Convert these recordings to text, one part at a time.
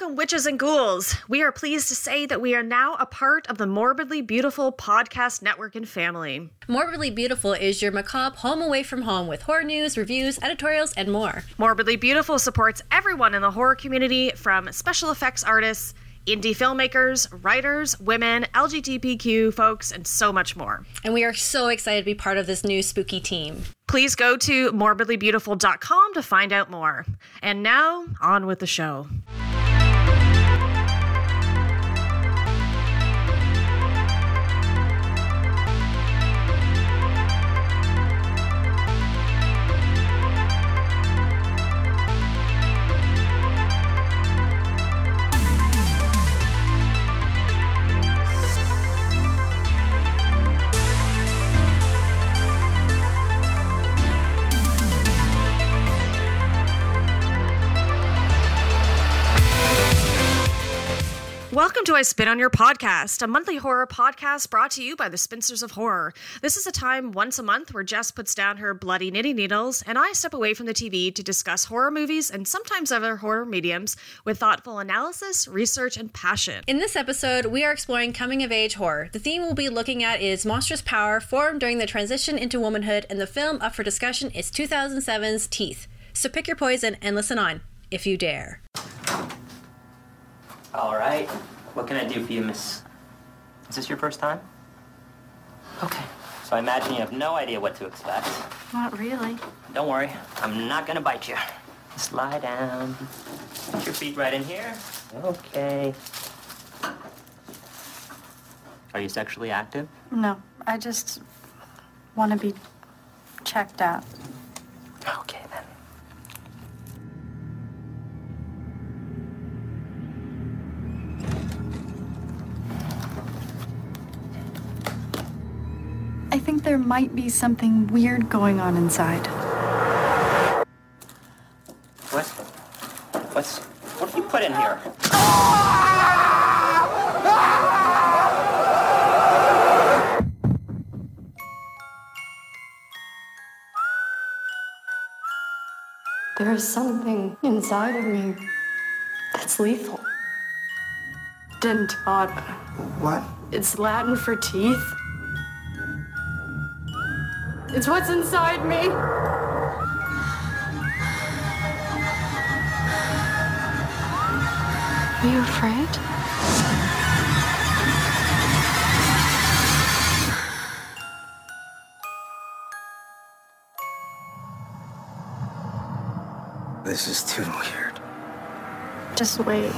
Welcome, witches and ghouls. We are pleased to say that we are now a part of the Morbidly Beautiful podcast network and family. Morbidly Beautiful is your macabre home away from home with horror news, reviews, editorials, and more. Morbidly Beautiful supports everyone in the horror community from special effects artists, indie filmmakers, writers, women, LGBTQ folks, and so much more. And we are so excited to be part of this new spooky team. Please go to morbidlybeautiful.com to find out more. And now, on with the show. Welcome to I Spit on Your Podcast, a monthly horror podcast brought to you by the Spinsters of Horror. This is a time once a month where Jess puts down her bloody knitting needles and I step away from the TV to discuss horror movies and sometimes other horror mediums with thoughtful analysis, research, and passion. In this episode, we are exploring coming of age horror. The theme we'll be looking at is monstrous power formed during the transition into womanhood, and the film up for discussion is 2007's Teeth. So pick your poison and listen on, if you dare. All right. What can I do for you, miss? Is this your first time? Okay. So I imagine you have no idea what to expect. Not really. Don't worry. I'm not gonna bite you. Just lie down. Put your feet right in here. Okay. Are you sexually active? No, I just want to be checked out. Okay, think there might be something weird going on inside. What? What's... What have you put in here? There is something inside of me that's lethal. Dentata. What? It's Latin for teeth. It's what's inside me. Are you afraid? This is too weird. Just wait.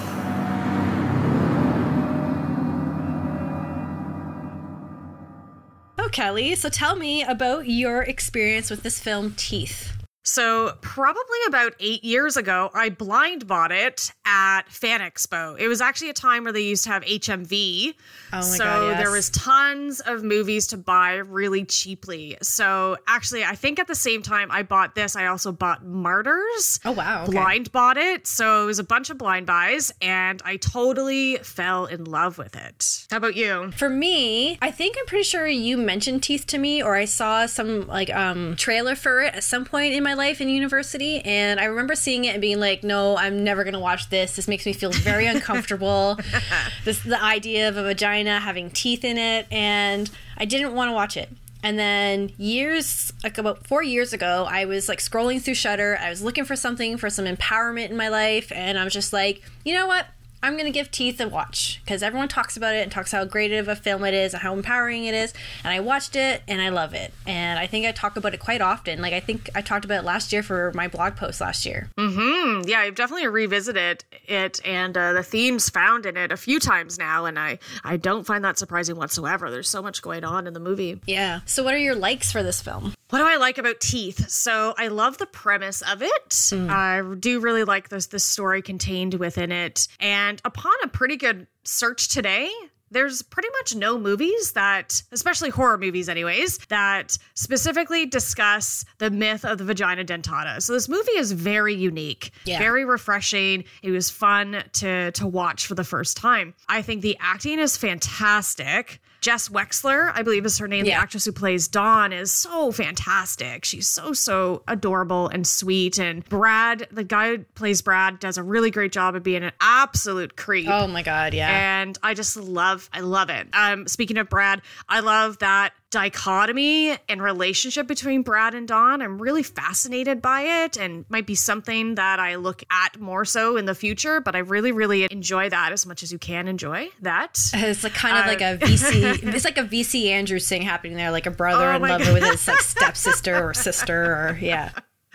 Kelly, so tell me about your experience with this film, Teeth. So, probably about eight years ago, I blind bought it at Fan Expo. It was actually a time where they used to have HMV. Oh my so, God, yes. there was tons of movies to buy really cheaply. So, actually, I think at the same time I bought this, I also bought Martyrs. Oh, wow, okay. Blind bought it. So, it was a bunch of blind buys, and I totally fell in love with it. How about you? For me, I think I'm pretty sure you mentioned Teeth to me, or I saw some like um trailer for it at some point in my life in university, and I remember seeing it and being like, "No, I'm never gonna watch this. This makes me feel very uncomfortable. this the idea of a vagina having teeth in it, and I didn't want to watch it." And then years, like about four years ago, I was like scrolling through Shudder. I was looking for something for some empowerment in my life, and I was just like, you know what? I'm gonna give Teeth a watch because everyone talks about it and talks how great of a film it is and how empowering it is. And I watched it and I love it. And I think I talk about it quite often. Like I think I talked about it last year for my blog post last year. Mm hmm. yeah, I've definitely revisited it and uh, the themes found in it a few times now, and I I don't find that surprising whatsoever. There's so much going on in the movie. Yeah. So what are your likes for this film? What do I like about Teeth? So I love the premise of it. Mm. I do really like this the story contained within it. And upon a pretty good search today, there's pretty much no movies that, especially horror movies, anyways, that specifically discuss the myth of the vagina dentata. So this movie is very unique, Yeah. very refreshing. It was fun to to watch for the first time. I think the acting is fantastic. Jess Weixler, I believe is her name, the actress who plays Dawn, is so fantastic. She's so, so adorable and sweet. And Brad, the guy who plays Brad, does a really great job of being an absolute creep. Oh my god, yeah. And I just love, I love it. Um, speaking of Brad, I love that dichotomy and relationship between Brad and Dawn. I'm really fascinated by it and might be something that I look at more so in the future, but I really, really enjoy that as much as you can enjoy that. It's like kind of like Uh, a VC. it's like a VC Andrews thing happening there, like a brother Oh in love God. with his like stepsister or sister, or yeah,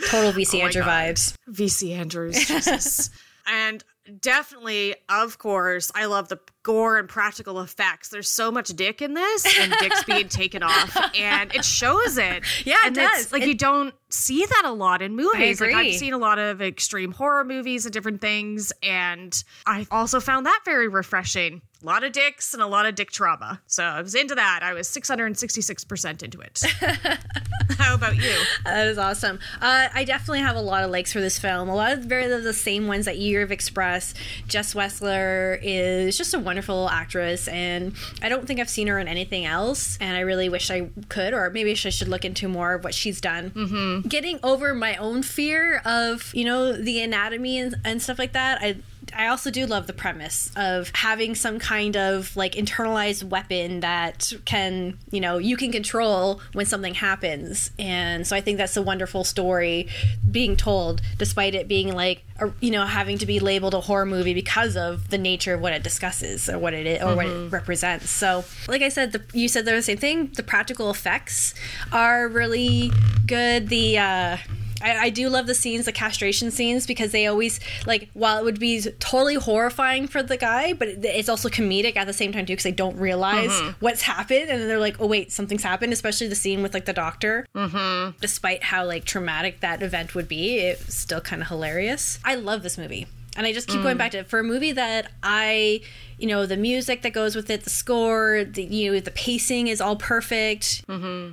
total VC Oh Andrew vibes. VC Andrews, Jesus. and definitely, of course, I love the gore and practical effects. There's so much dick in this, and dick's being taken off, and it shows it. Yeah, it and it's- does. Like It- you don't see that a lot in movies. Like. I've seen a lot of extreme horror movies and different things, and I also found that very refreshing. A lot of dicks and a lot of dick trauma. So I was into that. I was 666% into it. How about you? That is awesome. Uh, I definitely have a lot of likes for this film. A lot of very the same ones that you have expressed. Jess Weixler is just a wonderful actress, and I don't think I've seen her in anything else. And I really wish I could, or maybe I should look into more of what she's done. Mm-hmm. Getting over my own fear of you know the anatomy and, and stuff like that. I I also do love the premise of having some kind of like internalized weapon that can, you know, you can control when something happens. And so I think that's a wonderful story being told, despite it being like, a, you know, having to be labeled a horror movie because of the nature of what it discusses or what it is, or what it represents. So, like I said, the, you said they're the same thing. The practical effects are really good. The, uh, I, I do love the scenes, the castration scenes, because they always like while it would be totally horrifying for the guy, but it's also comedic at the same time too, because they don't realize what's happened, and then they're like, "Oh wait, something's happened." Especially the scene with like the doctor. Mm-hmm. Despite how like traumatic that event would be, it's still kind of hilarious. I love this movie. And I just keep going back to it for a movie that I, you know, the music that goes with it, the score, the you know, the pacing is all perfect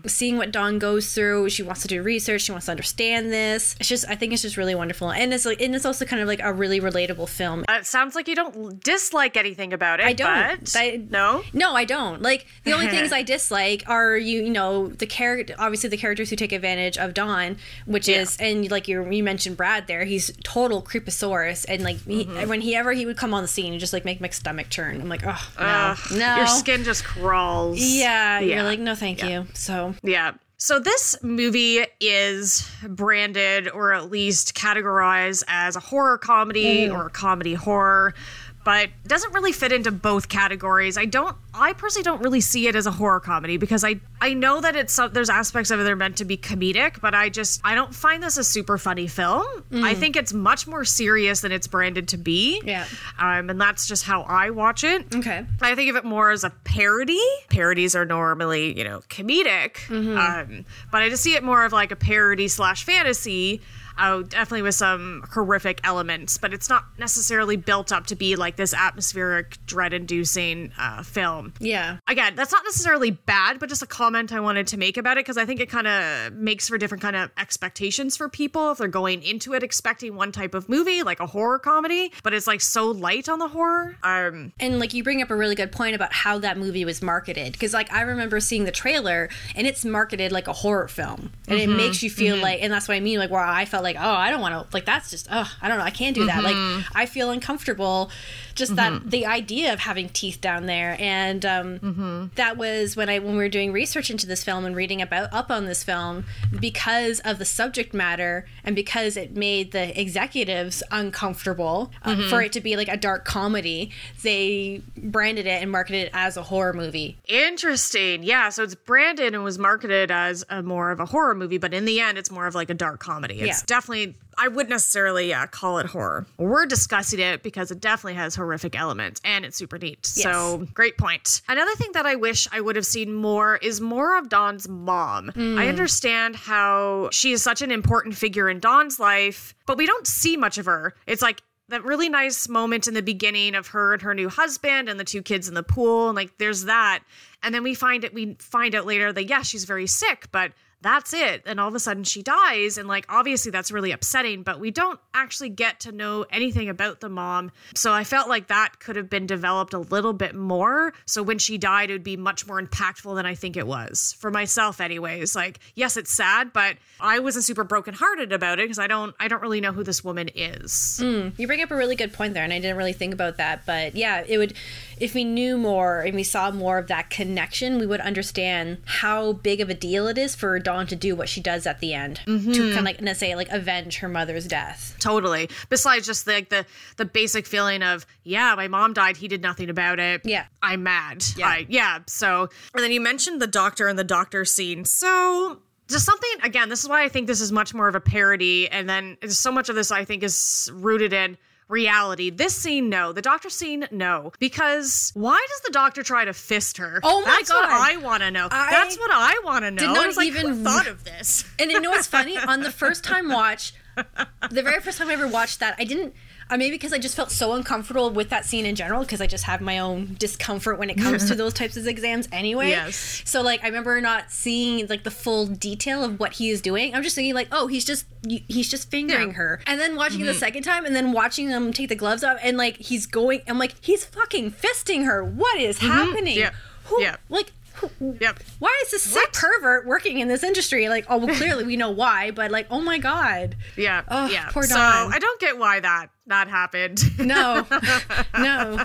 seeing what Dawn goes through. She wants to do research. She wants to understand this. It's just, I think it's just really wonderful, and it's like, and it's also kind of like a really relatable film. Uh, it sounds like you don't dislike anything about it. I don't. but- I- no. No, I don't. Like the only things I dislike are you, you know, the character. Obviously, the characters who take advantage of Dawn, which is, and like you, you mentioned Brad there. He's total creeposaurus, and like he, Mm-hmm. when he ever he would come on the scene, he just like make my stomach turn. I'm like, oh no, Ugh, no, Your skin just crawls. Yeah, Yeah. you're like, no, thank you. So Yeah. So this movie is branded or at least categorized as a horror comedy mm. or a comedy horror, but doesn't really fit into both categories. I don't I personally don't really see it as a horror comedy because I I know that it's some- there's aspects of it that are meant to be comedic, but I just I don't find this a super funny film. I think it's much more serious than it's branded to be. Yeah. Um and that's just how I watch it. okay, I think of it more as a parody. Parodies are normally, you know, comedic, Mm-hmm. um, but I just see it more of like a parody slash fantasy. Uh, definitely with some horrific elements, but it's not necessarily built up to be like this atmospheric, dread-inducing uh, film. yeah, Again, that's not necessarily bad, but just a comment I wanted to make about it because I think it kind of makes for different kind of expectations for people if they're going into it expecting one type of movie, like a horror comedy, but it's like so light on the horror. Um, And like you bring up a really good point about how that movie was marketed because like I remember seeing the trailer and it's marketed like a horror film and it makes you feel like and that's what I mean like where I felt like oh I don't want to like that's just oh I don't know I can't do that. Like I feel uncomfortable just that the idea of having teeth down there. And um that was when I when we were doing research into this film and reading about up on this film because of the subject matter and because it made the executives uncomfortable uh, for it to be like a dark comedy they branded it and marketed it as a horror movie. Interesting. Yeah, so it's branded and was marketed as a more of a horror movie, but in the end, it's more of like a dark comedy. It's Yeah. Definitely. I wouldn't necessarily uh, call it horror. We're discussing it because it definitely has horrific elements and it's super neat. So great point. Another thing that I wish I would have seen more is more of Dawn's mom. I understand how she is such an important figure in Dawn's life, but we don't see much of her. It's like that really nice moment in the beginning of her and her new husband and the two kids in the pool and like there's that and then we find it we find out later that yeah she's very sick but that's it. And all of a sudden she dies. And like, obviously that's really upsetting, but we don't actually get to know anything about the mom. So I felt like that could have been developed a little bit more. So when she died, it would be much more impactful than I think it was for myself, anyways. Like, yes, it's sad, but I wasn't super brokenhearted about it because I don't, I don't really know who this woman is. Mm, you bring up a really good point there, and I didn't really think about that. But yeah, it would, if we knew more and we saw more of that connection, we would understand how big of a deal it is for Dawn to do what she does at the end to kind of like, let's say, like avenge her mother's death. Totally. Besides just like the the basic feeling of, yeah, my mom died, he did nothing about it. Yeah. I'm mad. Yeah. I, yeah. So and then you mentioned the doctor and the doctor scene. So just something again, this is why I think this is much more of a parody, and then so much of this I think is rooted in reality. This scene, no. The doctor scene, no. Because why does the doctor try to fist her? Oh my That's what God. I want to know. I That's what I want to know. Did not like, even thought of this? And you know what's funny? On the first time watch, the very first time I ever watched that, I didn't. Uh, maybe because I just felt so uncomfortable with that scene in general, because I just have my own discomfort when it comes to those types of exams anyway. Yes. So like, I remember not seeing like the full detail of what he is doing. I'm just thinking like, oh, he's just he's just fingering Yeah. her, and then watching it the second time, and then watching him take the gloves off, and like he's going, I'm like, he's fucking fisting her. What is happening? Yeah. Who, Yeah. Like. Yep. why is this sick pervert working in this industry? Like, oh, well, clearly we know why, but like, oh my god, Yeah. Oh, yeah. poor so I don't get why that that happened. no, no.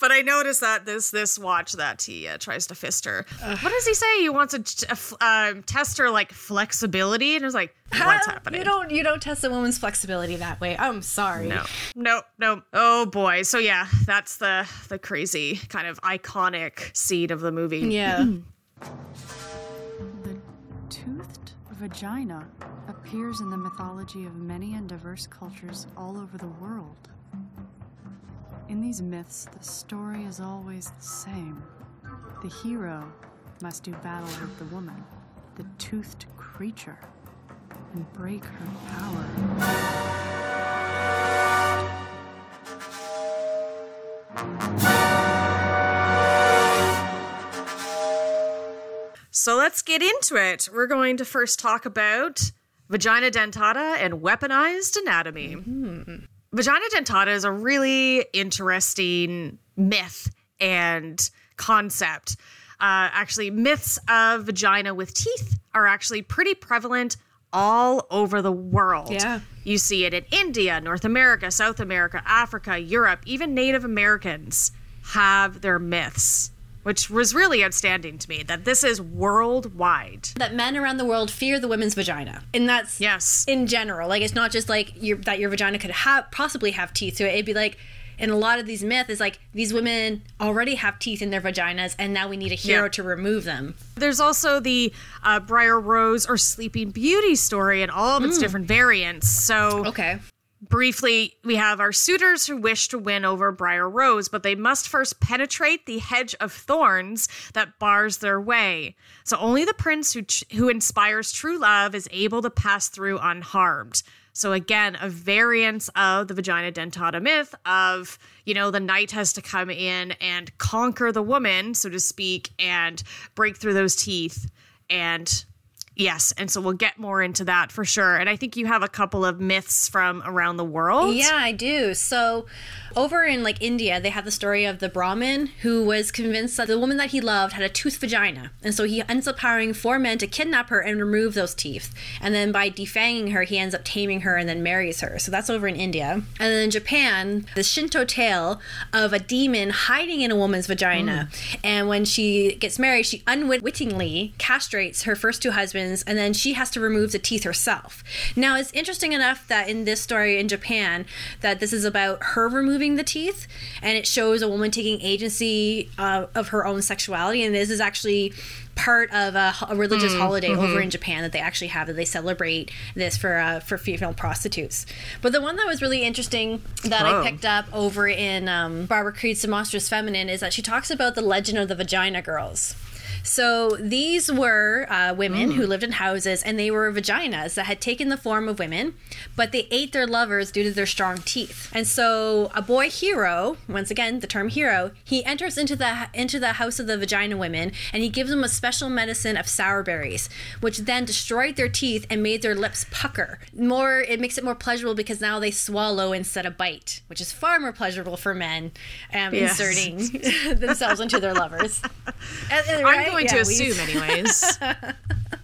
but I noticed that this this watch that he uh, tries to fist her. What does he say? He wants to uh, um, test her like flexibility, and it's like, what's happening? You don't, you don't test a woman's flexibility that way. I'm sorry. No, no, no. Oh boy. So yeah, that's the the crazy kind of iconic scene of the movie. Yeah. Vagina appears in the mythology of many and diverse cultures all over the world. In these myths, the story is always the same. The hero must do battle with the woman, the toothed creature, and break her power. So let's get into it. We're going to first talk about vagina dentata and weaponized anatomy. Vagina dentata is a really interesting myth and concept. Uh, actually, myths of vagina with teeth are actually pretty prevalent all over the world. Yeah. You see it in India, North America, South America, Africa, Europe, even Native Americans have their myths, which was really outstanding to me that this is worldwide. That men around the world fear the women's vagina, and that's Yes. in general. Like, it's not just like your that your vagina could have possibly have teeth to it. It'd be like. And a lot of these myths is like these women already have teeth in their vaginas, and now we need a hero Yeah. to remove them. There's also the uh, Briar Rose or Sleeping Beauty story and all of its different variants. So, Okay. Briefly, we have our suitors who wish to win over Briar Rose, but they must first penetrate the hedge of thorns that bars their way. So only the prince who who inspires true love is able to pass through unharmed. So again, a variance of the vagina dentata myth of, you know, the knight has to come in and conquer the woman, so to speak, and break through those teeth and Yes, and so we'll get more into that for sure. And I think you have a couple of myths from around the world. Yeah, I do. So, over in like India, they have the story of the Brahmin who was convinced that the woman that he loved had a toothed vagina, and so he ends up hiring four men to kidnap her and remove those teeth. And then by defanging her, he ends up taming her and then marries her. So that's over in India. And then in Japan, the Shinto tale of a demon hiding in a woman's vagina, hmm. and when she gets married, she unwittingly castrates her first two husbands, and then she has to remove the teeth herself. Now, it's interesting enough that in this story in Japan, that this is about her removing the teeth, and it shows a woman taking agency uh, of her own sexuality, and this is actually part of a, a religious holiday over in Japan that they actually have that they celebrate this for uh, for female prostitutes. But the one that was really interesting that Oh. I picked up over in um, Barbara Creed's *The Monstrous Feminine* is that she talks about the legend of the vagina girls. So these were uh, women who lived in houses, and they were vaginas that had taken the form of women, but they ate their lovers due to their strong teeth. And so a boy hero, once again the term hero, he enters into the into the house of the vagina women, and he gives them a special medicine of sour berries, which then destroyed their teeth and made their lips pucker. More, it makes it more pleasurable because now they swallow instead of bite, which is far more pleasurable for men um, Yes. inserting themselves into their lovers. And- and, I'm right? Going to Yeah, we- assume, anyways.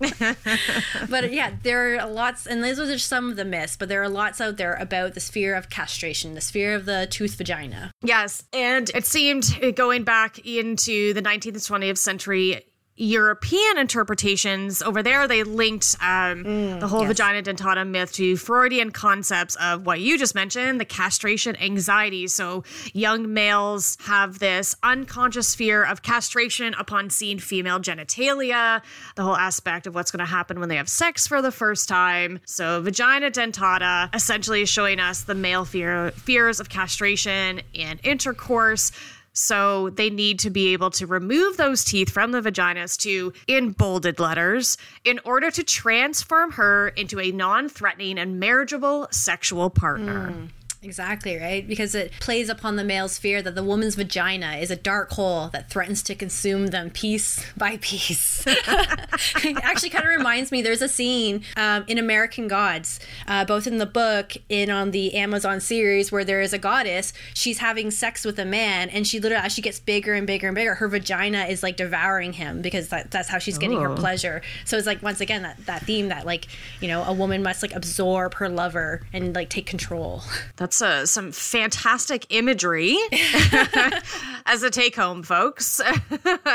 but yeah, there are lots, and those are just some of the myths, but there are lots out there about the sphere of castration, the sphere of the tooth vagina. Yes, and it seemed going back into the 19th and 20th century European interpretations over there, they linked um, the whole yes. vagina dentata myth to Freudian concepts of what you just mentioned, the castration anxiety. So young males have this unconscious fear of castration upon seeing female genitalia, the whole aspect of what's going to happen when they have sex for the first time. So vagina dentata essentially is showing us the male fear fears of castration and intercourse. So they need to be able to remove those teeth from the vaginas to, in bolded letters, in order to transform her into a non threatening and marriageable sexual partner. Mm. Exactly, right? Because it plays upon the male's fear that the woman's vagina is a dark hole that threatens to consume them piece by piece. it actually kind of reminds me there's a scene um, in American Gods, uh, both in the book and on the Amazon series, where there is a goddess. She's having sex with a man, and she literally, as she gets bigger and bigger and bigger, her vagina is like devouring him because that, that's how she's getting her Oh. pleasure. So it's like, once again, that, that theme that, like, you know, a woman must like absorb her lover and like take control. That's uh, some fantastic imagery as a take home, folks.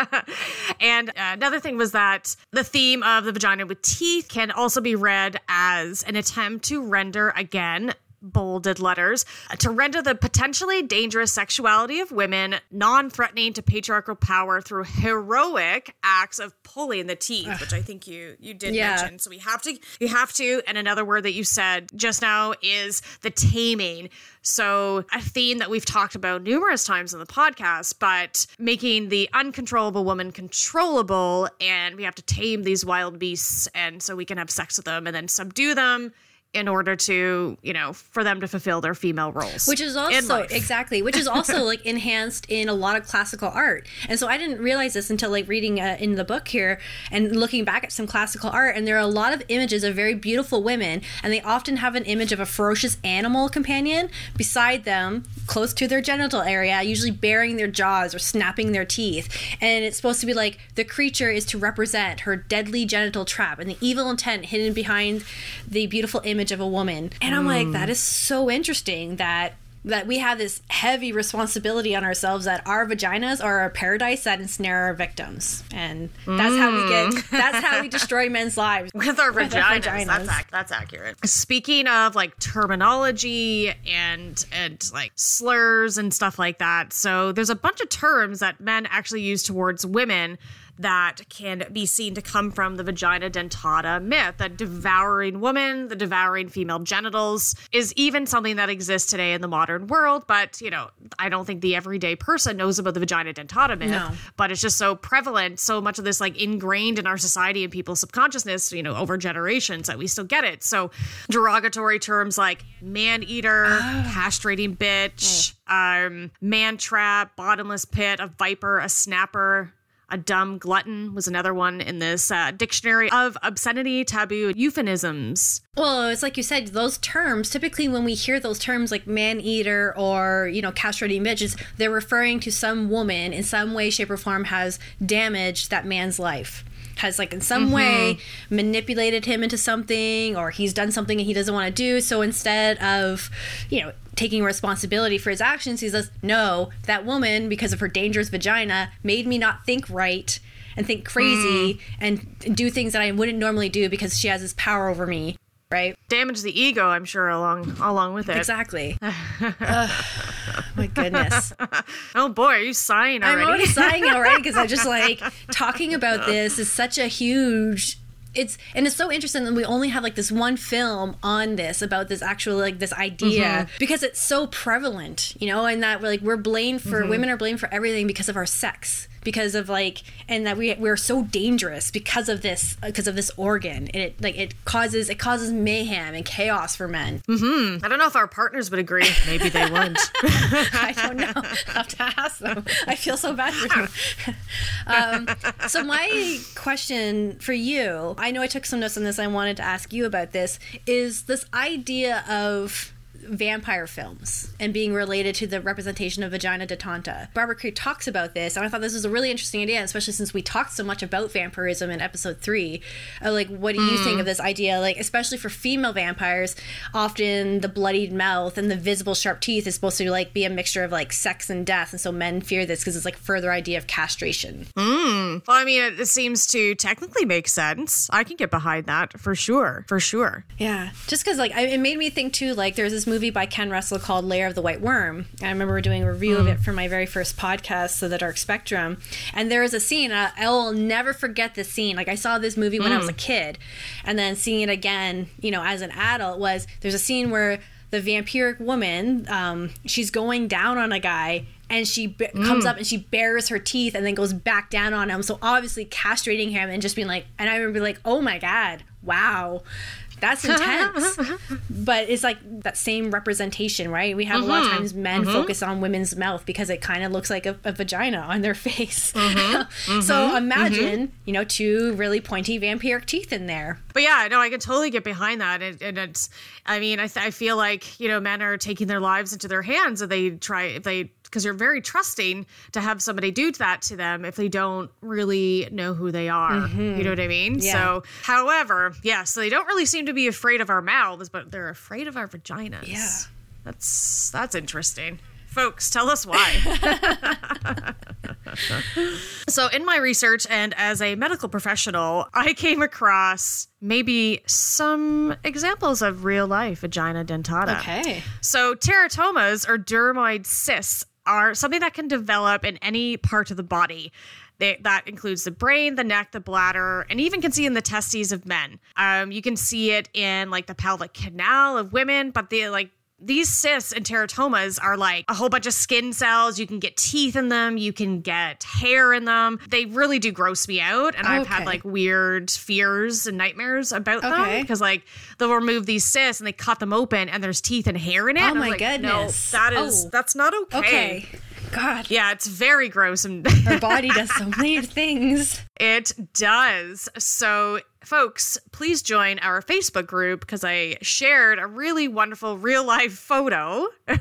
and another thing was that the theme of the vagina with teeth can also be read as an attempt to render again. Bolded letters uh, to render the potentially dangerous sexuality of women non threatening to patriarchal power through heroic acts of pulling the teeth, which I think you you did Yeah. mention. So we have to you have to and another word that you said just now is the taming. So a theme that we've talked about numerous times in the podcast, but making the uncontrollable woman controllable and we have to tame these wild beasts and so we can have sex with them and then subdue them in order to, you know, for them to fulfill their female roles. which is also exactly which is also like enhanced in a lot of classical art. And so i didn't realize this until like reading uh, in the book here and looking back at some classical art and there are a lot of images of very beautiful women and they often have an image of a ferocious animal companion beside them close to their genital area usually baring their jaws or snapping their teeth. And it's supposed to be like the creature is to represent her deadly genital trap and the evil intent hidden behind the beautiful image of a woman and i'm like that mm. is so interesting that that we have this heavy responsibility on ourselves that our vaginas are a paradise that ensnare our victims and that's how we get mm. that's how we destroy men's lives with our With vaginas. vaginas. That's that's accurate. Speaking of like terminology and and like slurs and stuff like that, so there's a bunch of terms that men actually use towards women that can be seen to come from the vagina dentata myth. The devouring woman, the devouring female genitals, is even something that exists today in the modern world. But you know, I don't think the everyday person knows about the vagina dentata myth No. but it's just so prevalent so much of this like ingrained in our society and people's subconsciousness you know over generations that we still get it so derogatory terms like man eater castrating bitch um man trap bottomless pit a viper a snapper a dumb glutton was another one in this uh, dictionary of obscenity, taboo, euphemisms. well it's like you said those terms typically when we hear those terms like man eater or you know castrating bitches they're referring to some woman in some way shape or form has damaged that man's life has like in some way manipulated him into something or he's done something he doesn't want to do so instead of you know taking responsibility for his actions he says no that woman because of her dangerous vagina made me not think right and think crazy hmm. and do things that i wouldn't normally do because she has this power over me right Damage the ego, I'm sure, along along with it. exactly Ugh, my goodness Oh boy, are you sighing already? I'm already? already sighing already because I just like talking about this is such a huge. It's and it's so interesting that we only have like this one film on this about this actual like this idea mm-hmm. because it's so prevalent, you know, and that we're like we're blamed for mm-hmm. women are blamed for everything because of our sex. Because of like and that we we're so dangerous because of this because of this organ and it like it causes it causes mayhem and chaos for men mm-hmm. I don't know if our partners would agree. Maybe they would. I don't know. I'll have to ask them. I feel so bad for them um, so my question for you, I know I took some notes on this. I wanted to ask you about this. Is this idea of vampire films and being related to the representation of vagina dentata. Barbara Creed talks about this, and I thought this was a really interesting idea, especially since we talked so much about vampirism in episode three. Uh, like, what do you think of this idea? Like, especially for female vampires, often the bloodied mouth and the visible sharp teeth is supposed to like be a mixture of like sex and death, and so men fear this because it's like further idea of castration. Well, I mean, it, it seems to technically make sense. I can get behind that for sure. For sure. Yeah, just because like I, it made me think too. Like there's this movie by Ken Russell called Lair of the White Worm. I remember doing a review of it for my very first podcast, So the Dark Spectrum, and there is a scene uh, I will never forget the scene. Like I saw this movie when I was a kid, and then seeing it again, you know, as an adult was there's a scene where the vampiric woman, um, she's going down on a guy. And she b- comes up and she bares her teeth and then goes back down on him. So obviously castrating him and just being like, and I remember like, oh my god, wow, that's intense. but it's like that same representation, right? We have a lot of mm-hmm. times men mm-hmm. focus on women's mouth because it kind of looks like a, a vagina on their face. Mm-hmm. so imagine, you know, two really pointy vampiric teeth in there. But yeah, no, I can totally get behind that. And, and it's, I mean, I, th- I feel like, you know, men are taking their lives into their hands and they try, they, because you're very trusting to have somebody do that to them if they don't really know who they are. Mm-hmm. You know what I mean? Yeah. So, however, yeah, so they don't really seem to be afraid of our mouths, but they're afraid of our vaginas. Yeah. That's that's interesting. Folks, tell us why. so, in my research and as a medical professional, I came across maybe some examples of real life vagina dentata. Okay. So, teratomas or dermoid cysts are something that can develop in any part of the body. They, that includes the brain, the neck, the bladder, and even can see in the testes of men. Um, you can see it in like the pelvic canal of women, but the like these cysts and teratomas are like a whole bunch of skin cells. You can get teeth in them. You can get hair in them. They really do gross me out. And I've had like weird fears and nightmares about them because like they'll remove these cysts and they cut them open and there's teeth and hair in it. Oh my like, goodness. No, that is Oh. that's not okay. Okay. God. Yeah, it's very gross and Our body does so many things. it does. So, folks, please join our Facebook group because I shared a really wonderful real life photo of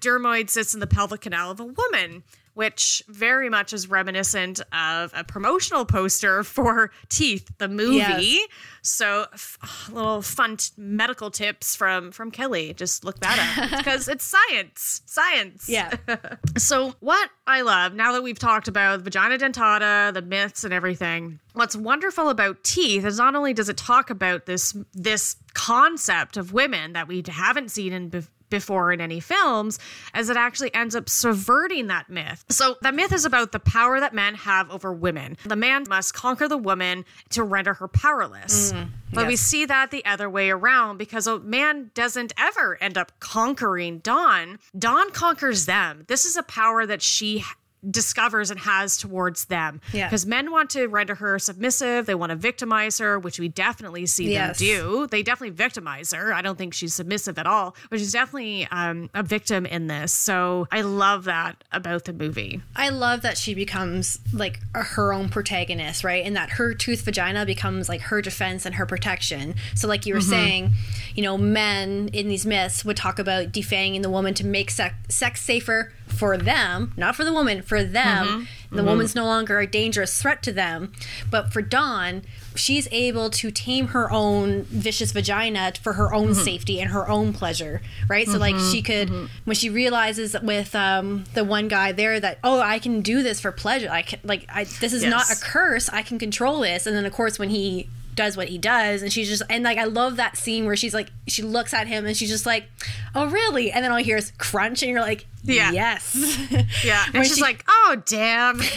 dermoid cysts in the pelvic canal of a woman, which very much is reminiscent of a promotional poster for Teeth, the movie. Yes. So, f- ah, little fun t- medical tips from from Kelly. Just look that up because it's science. Science. Yeah. So, what I love now that we've talked about vagina dentata, the myths, and everything, what's wonderful about teeth is not only does it talk about this this concept of women that we haven't seen in bef- before in any films, as it actually ends up subverting that myth. So, that myth is about the power that men have over women. The man must conquer the woman to render her powerless. Mm, but we see that the other way around because a man doesn't ever end up conquering Dawn. Dawn conquers them. This is a power that she discovers and has towards them. Yeah. Because men want to render her submissive, they want to victimize her, which we definitely see Yes. them do. They definitely victimize her. I don't think she's submissive at all, but she's definitely um, a victim in this. So I love that about the movie. I love that she becomes like a- her own protagonist, right? And that her tooth vagina becomes like her defense and her protection. So, like you were saying, you know, men in these myths would talk about defanging the woman to make sex, sex safer for them, not for the woman, for them. Mm-hmm. The mm-hmm. woman's no longer a dangerous threat to them. But for Dawn, she's able to tame her own vicious vagina for her own mm-hmm. safety and her own pleasure, right? So like she could when she realizes with um the one guy there that oh, I can do this for pleasure. I can like I this is not a curse. I can control this. And then of course when he does what he does and she's just and like I love that scene where she's like she looks at him and she's just like, "Oh, really?" And then all you hear is crunch and you're like, Yeah. "Yes." Yeah. And she's she- like, oh, damn. Again.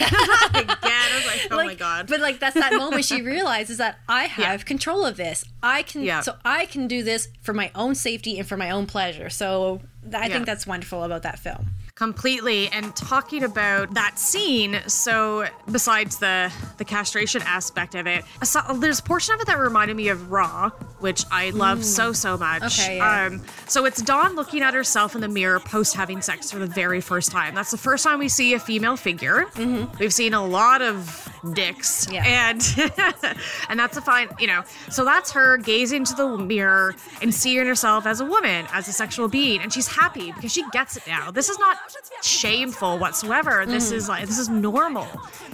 I was like, oh my God. But like that's that moment she realizes that I have control of this. I can Yeah. so I can do this for my own safety and for my own pleasure. So I Yeah. think that's wonderful about that film. Completely and talking about that scene. So besides the the castration aspect of it saw, there's a portion of it that reminded me of raw which i love so so much. Okay, yeah. um so it's dawn looking at herself in the mirror post having sex for the very first time. That's the first time we see a female figure. We've seen a lot of dicks. Yeah. and and that's a fine you know so that's her gazing into the mirror and seeing herself as a woman as a sexual being. And she's happy because she gets it now. This is not shameful whatsoever. This is like this is normal.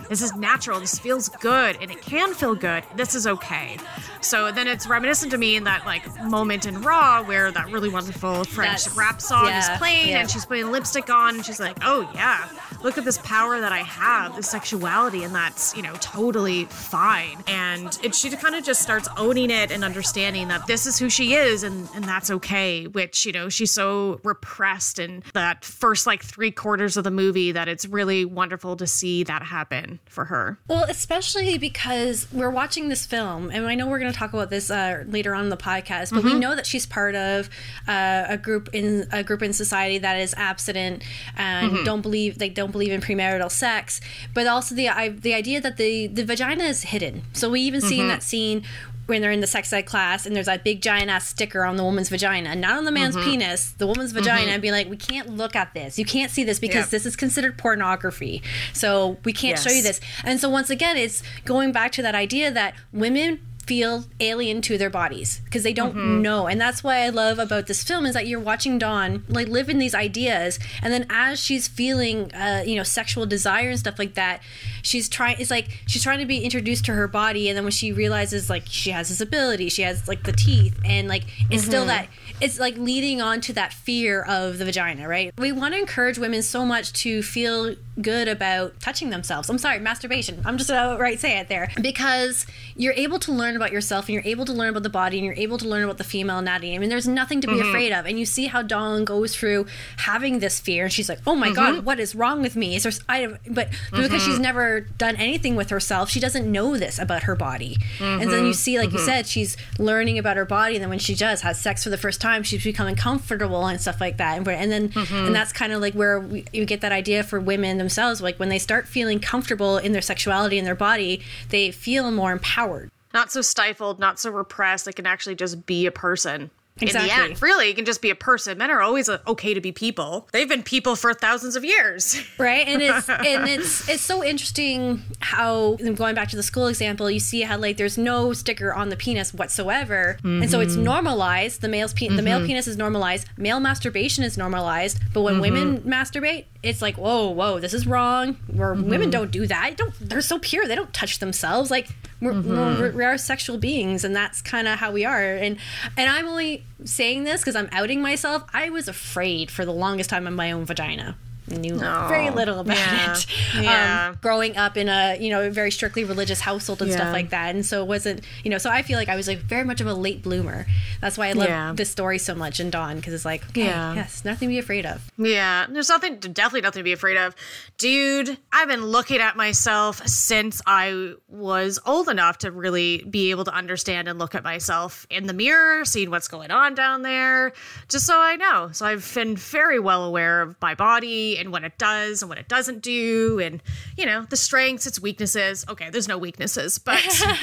This is natural. This feels good and it can feel good. This is okay. So then it's reminiscent to me in that like moment in raw where that really wonderful french That's- rap song yeah, is playing yeah. and she's putting lipstick on and she's like oh yeah look at this power that i have this sexuality and that's you know totally fine. And it she kind of just starts owning it and understanding that this is who she is and and that's okay which you know she's so repressed in that first like three quarters of the movie that it's really wonderful to see that happen for her. Well, especially because we're watching this film, and I know we're going to talk about this uh, later on in the podcast. But we know that she's part of uh, a group in a group in society that is abstinent and don't believe they don't believe in premarital sex. But also the I, the idea that the the vagina is hidden. So we even see in mm-hmm. that scene. When they're in the sex ed class and there's that big giant ass sticker on the woman's vagina, not on the man's mm-hmm. penis, the woman's mm-hmm. vagina, and be like, we can't look at this. You can't see this because Yep. this is considered pornography. So we can't show you this. And so once again, it's going back to that idea that women feel alien to their bodies because they don't Mm-hmm. know and that's why i love about this film is that you're watching dawn like live in these ideas and then as she's feeling uh, you know sexual desire and stuff like that she's trying it's like she's trying to be introduced to her body and then when she realizes like she has this ability she has like the teeth and like it's still Mm-hmm. that it's like leading on to that fear of the vagina right we want to encourage women so much to feel good about touching themselves. I'm sorry masturbation. I'm just gonna outright say it there. Because you're able to learn about yourself and you're able to learn about the body and you're able to learn about the female anatomy. I mean there's nothing to be mm-hmm. afraid of. And you see how dawn goes through having this fear and she's like oh my god mm-hmm. what is wrong with me? Is there i but because she's mm-hmm. never done anything with herself she doesn't know this about her body. And then you see like you said she's learning about her body and then when she does has sex for the first time she's becoming comfortable and stuff like that. And, and then and that's kind of like where we, you get that idea for women themselves like when they start feeling comfortable in their sexuality and their body they feel more empowered. Not so stifled not so repressed they can actually just be a person Exactly. In the end, really, you can just be a person. Men are always uh, okay to be people. They've been people for thousands of years. right? And it's and it's it's so interesting how going back to the school example you see how like there's no sticker on the penis whatsoever. And so it's mm-hmm. normalized. The male's pe- the male mm-hmm. penis is normalized. Male masturbation is normalized. But when women mm-hmm. masturbate it's like whoa whoa this is wrong. Where women don't do that. Don't they're so pure. They don't touch themselves. Like we're, we're, we are sexual beings and that's kind of how we are. And and i'm only saying this because i'm outing myself i was afraid for the longest time of my own vagina Knew very little about yeah, it. yeah. Um, growing up in a you know very strictly religious household and Yeah. stuff like that, and so it wasn't you know. So I feel like I was like very much of a late bloomer. That's why I love this story so much in Dawn because it's like okay, Yeah. yes, nothing to be afraid of. Yeah, there's nothing, definitely nothing to be afraid of. Dude, I've been looking at myself since I was old enough to really be able to understand and look at myself in the mirror, seeing what's going on down there, just so I know. So I've been very well aware of my body and what it does and what it doesn't do, and, you know, the strengths, its weaknesses. Okay, there's no weaknesses, but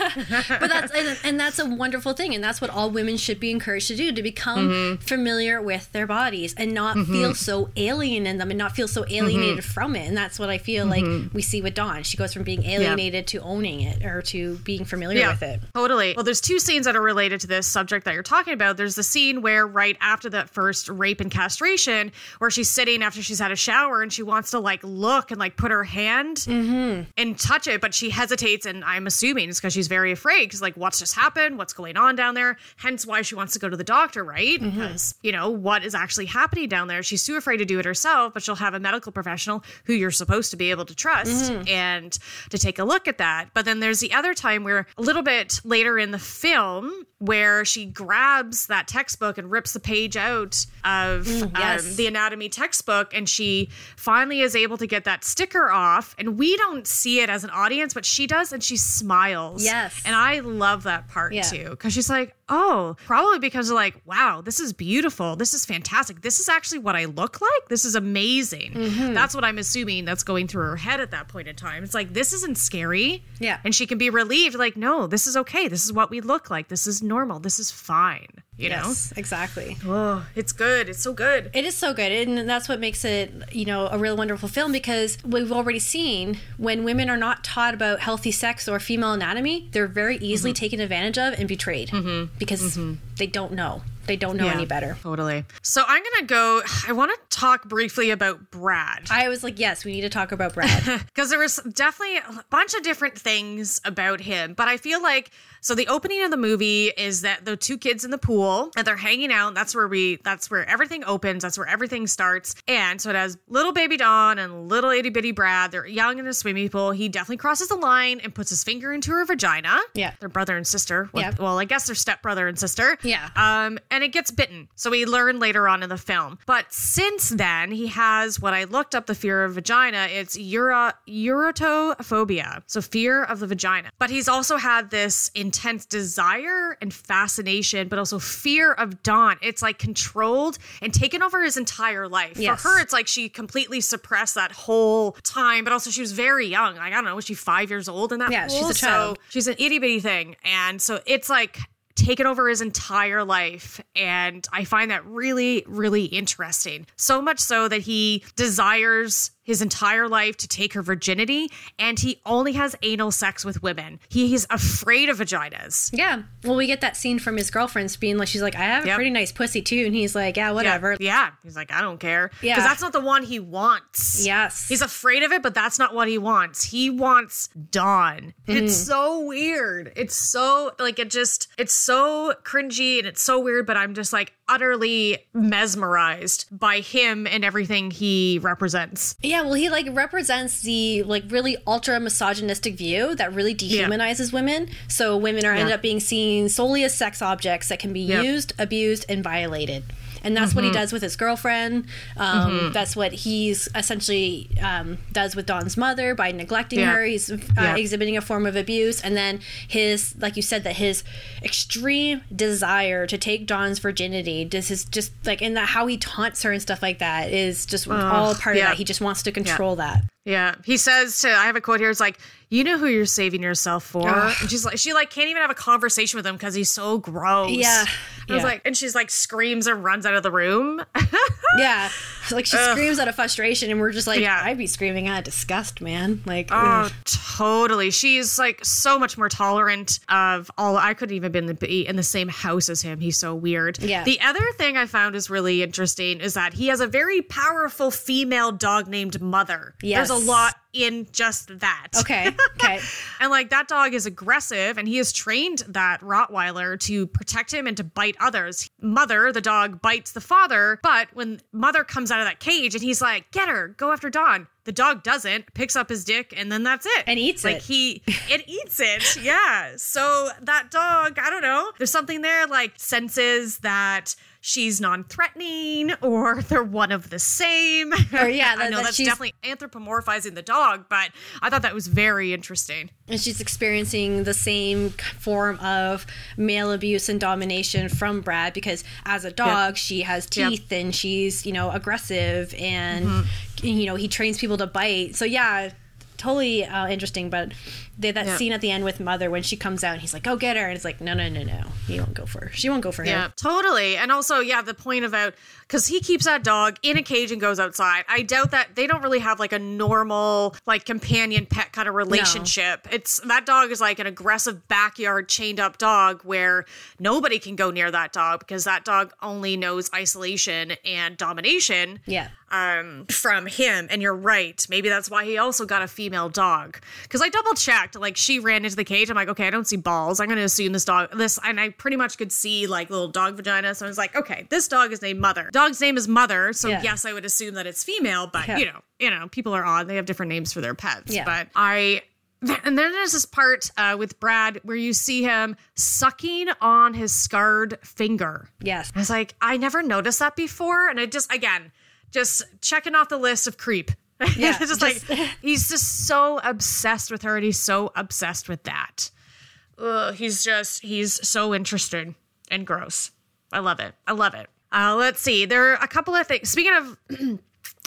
but that's and, and that's a wonderful thing and that's what all women should be encouraged to do to become Mm-hmm. familiar with their bodies and not feel so alien in them and not feel so alienated Mm-hmm. from it and that's what i feel like we see with dawn she goes from being alienated to owning it or to being familiar with it Totally. Well, there's two scenes that are related to this subject that you're talking about. There's the scene where, right after that first rape and castration, where she's sitting after she's had a shower and she wants to like look and like put her hand Mm-hmm. and touch it, but she hesitates. And I'm assuming it's because she's very afraid because, like, what's just happened? What's going on down there? Hence why she wants to go to the doctor, right? Mm-hmm. Because, you know, what is actually happening down there? She's too afraid to do it herself, but she'll have a medical professional who you're supposed to be able to trust Mm-hmm. and to take a look at that. But then there's the other time where a little bit later in the film, where she grabs that textbook and rips the page out of yes. um, the anatomy textbook and she finally is able to get that sticker off and we don't see it as an audience but she does and she smiles Yes. and i love that part Yeah. too because she's like oh probably because of like wow this is beautiful this is fantastic this is actually what i look like this is amazing Mm-hmm. that's what i'm assuming that's going through her head at that point in time it's like this isn't scary Yeah. and she can be relieved like no this is okay this is what we look like this is normal this is fine you know? exactly. oh it's good it's so good It is so good, and that's what makes it, you know, a real wonderful film because we've already seen when women are not taught about healthy sex or female anatomy, they're very easily Mm-hmm. taken advantage of and betrayed because they don't know. They don't know Yeah, any better. totally so i'm gonna go i want to talk briefly about brad I was like, yes, we need to talk about Brad. because there was definitely a bunch of different things about him but i feel like so the opening of the movie is that the two kids in the pool and they're hanging out that's where we that's where everything opens that's where everything starts and so it has little baby dawn and little itty bitty brad they're young in the swimming pool he definitely crosses the line and puts his finger into her vagina Yeah. they're brother and sister Well- Yeah. well i guess they're stepbrother and sister Yeah. um, and it gets bitten. So we learn later on in the film. But since then, he has what I looked up the fear of vagina. It's ura, eurotophobia. So fear of the vagina. But he's also had this intense desire and fascination, but also fear of Dawn. It's like controlled and taken over his entire life. Yes. For her, it's like she completely suppressed that whole time, but also she was very young. Like, I don't know, was she five years old in that Yeah, she's a child. So she's an itty bitty thing. And so it's like taken over his entire life. And I find that really, really interesting. So much so that he desires his entire life to take her virginity and he only has anal sex with women. He, he's afraid of vaginas. yeah. Well, we get that scene from his girlfriends being like, she's like, I have a Yep. pretty nice pussy too. And he's like, yeah, whatever. Yeah, yeah. He's like, I don't care. Yeah. Because that's not the one he wants. Yes. He's afraid of it, but that's not what he wants. He wants Dawn. It's mm-hmm. so weird. It's so like it just it's so cringy and it's so weird, but I'm just like utterly mesmerized by him and everything he represents. Yeah, well, he like represents the like really ultra misogynistic view that really dehumanizes women. So women are ended up being seen solely as sex objects that can be used, abused, and violated. And that's what he does with his girlfriend. Um, That's what he's essentially um, does with Dawn's mother by neglecting Yeah. her. He's uh, Yeah. exhibiting a form of abuse, and then his, like you said, that his extreme desire to take Dawn's virginity. does his just like, and that how he taunts her and stuff like that is just all part of yeah. that. He just wants to control that. Yeah. He says to I have a quote here, it's like, you know who you're saving yourself for. And she's like she like can't even have a conversation with him because he's so gross. Yeah. I was like, and she's like screams and runs out of the room. Yeah. Like she screams out of frustration, and we're just like, Yeah. I'd be screaming out of disgust, man. Like, Oh, ugh. totally. She's like so much more tolerant of all. I couldn't even been be in the same house as him. He's so weird. Yeah. The other thing I found is really interesting is that he has a very powerful female dog named Mother. Yes. There's a lot in just that. okay. Okay. And like that dog is aggressive and he has trained that Rottweiler to protect him and to bite others. Mother, the dog, bites the father, but when Mother comes out of that cage and he's like, get her, go after Dawn. The dog doesn't, picks up his dick, and then that's it. And eats like it. he it eats it. Yeah. So that dog, I don't know. There's something there like senses that she's non-threatening or they're one of the same. Or, yeah, I know that that's definitely anthropomorphizing the dog, but I thought that was very interesting. and she's experiencing the same form of male abuse and domination from Brad because as a dog, she has Yep. teeth and she's, you know, aggressive and, you know, he trains people to bite. So, yeah, totally uh, interesting. But they, that Yeah. scene at the end with Mother when she comes out and he's like, go get her. And it's like, no, no, no, no. he won't go for her. She won't go for him. Yeah, totally. And also, yeah, the point about because he keeps that dog in a cage and goes outside. I doubt that they don't really have like a normal, like companion pet kind of relationship. It's that dog is like an aggressive backyard chained up dog where nobody can go near that dog because that dog only knows isolation and domination Yeah. um from him and you're right maybe that's why he also got a female dog because i double checked like she ran into the cage i'm like okay i don't see balls i'm gonna assume this dog this and i pretty much could see like little dog vagina so i was like okay this dog is named mother dog's name is mother so Yeah. yes i would assume that it's female but Yeah. you know you know people are odd they have different names for their pets Yeah. but i And then there's this part uh, with Brad where you see him sucking on his scarred finger. Yes. I was like, I never noticed that before. And I just, again, just checking off the list of creep. Yeah, just, just- like, he's just so obsessed with her and he's so obsessed with that. Ugh, he's just, he's so interested and gross. I love it. I love it. Uh, let's see. There are a couple of things. Speaking of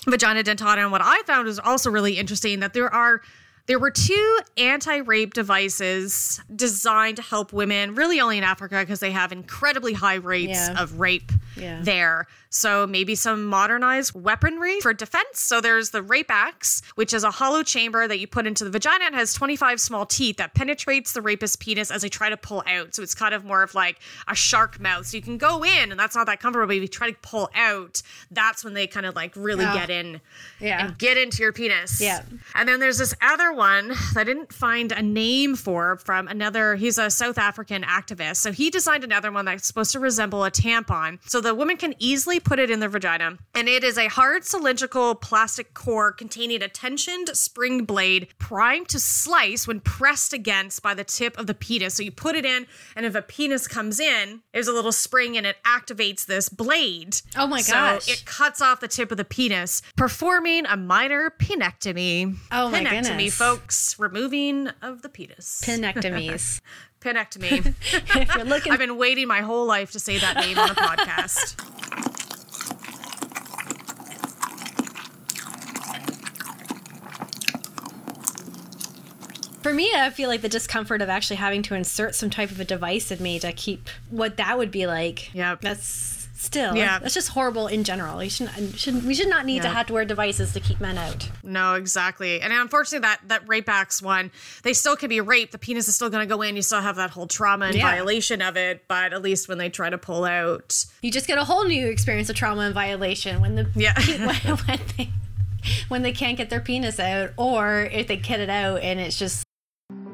vagina dentata, and what I found was also really interesting that there are there were two anti-rape devices designed to help women, really only in Africa because they have incredibly high rates Yeah. of rape Yeah. there. So maybe some modernized weaponry for defense. So there's the rape axe, which is a hollow chamber that you put into the vagina and has 25 small teeth that penetrates the rapist's penis as they try to pull out. So it's kind of more of like a shark mouth. So you can go in and that's not that comfortable, but if you try to pull out, that's when they kind of like really get in Yeah. and get into your penis. Yeah. And then there's this other one that I didn't find a name for from another, he's a South African activist. So he designed another one that's supposed to resemble a tampon. So the woman can easily put it in their vagina. And it is a hard cylindrical plastic core containing a tensioned spring blade primed to slice when pressed against by the tip of the penis. So you put it in, and if a penis comes in, there's a little spring and it activates this blade. Oh my So gosh. it cuts off the tip of the penis, performing a minor penectomy. Oh my penectomy, goodness. folks, removing of the penis. Penectomies. penectomy. if you're looking I've been waiting my whole life to say that name on a podcast. For me, I feel like the discomfort of actually having to insert some type of a device in me to keep what that would be like. Yep. That's still Yeah. that's just horrible in general. We should, should we should not need to have to wear devices to keep men out. No, exactly. And unfortunately, that that rape axe one, they still can be raped. The penis is still going to go in. You still have that whole trauma and Yeah. violation of it. But at least when they try to pull out, You just get a whole new experience of trauma and violation when the Yeah. when, when they when they can't get their penis out, or if they get it out and it's just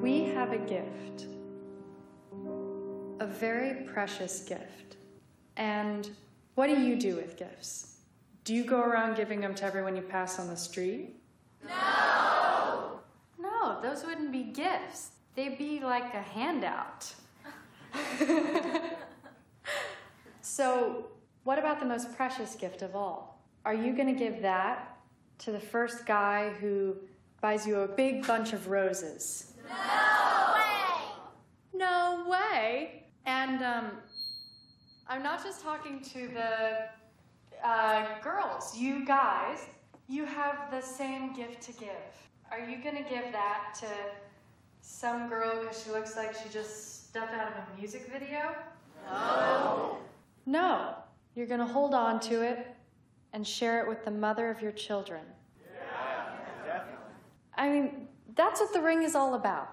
We have a gift, a very precious gift. And what do you do with gifts? Do you go around giving them to everyone you pass on the street? No! No, those wouldn't be gifts. They'd be like a handout. so, what about the most precious gift of all? Are you going to give that to the first guy who buys you a big bunch of roses? No way. No way! And um, I'm not just talking to the uh, girls. You guys, you have the same gift to give. Are you gonna give that to some girl because she looks like she just stepped out of a music video? No. No. You're gonna hold on to it and share it with the mother of your children. Yeah, definitely. I mean, that's what the ring is all about.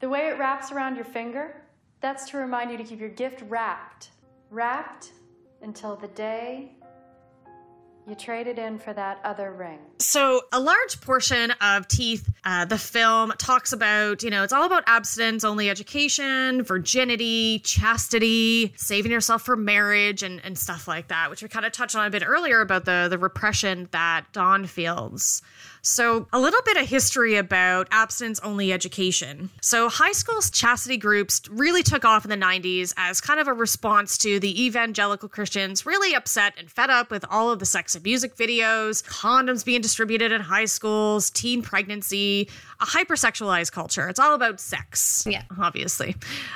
The way it wraps around your finger, that's to remind you to keep your gift wrapped. Wrapped until the day you trade it in for that other ring. So, a large portion of Teeth, uh, the film, talks about, you know, it's all about abstinence, only education, virginity, chastity, saving yourself for marriage, and, and stuff like that, which we kind of touched on a bit earlier about the, the repression that Dawn feels. So, a little bit of history about abstinence only education. So, high school chastity groups really took off in the 90s as kind of a response to the evangelical Christians really upset and fed up with all of the sex and music videos, condoms being distributed in high schools, teen pregnancy, a hypersexualized culture. It's all about sex, Yeah. obviously.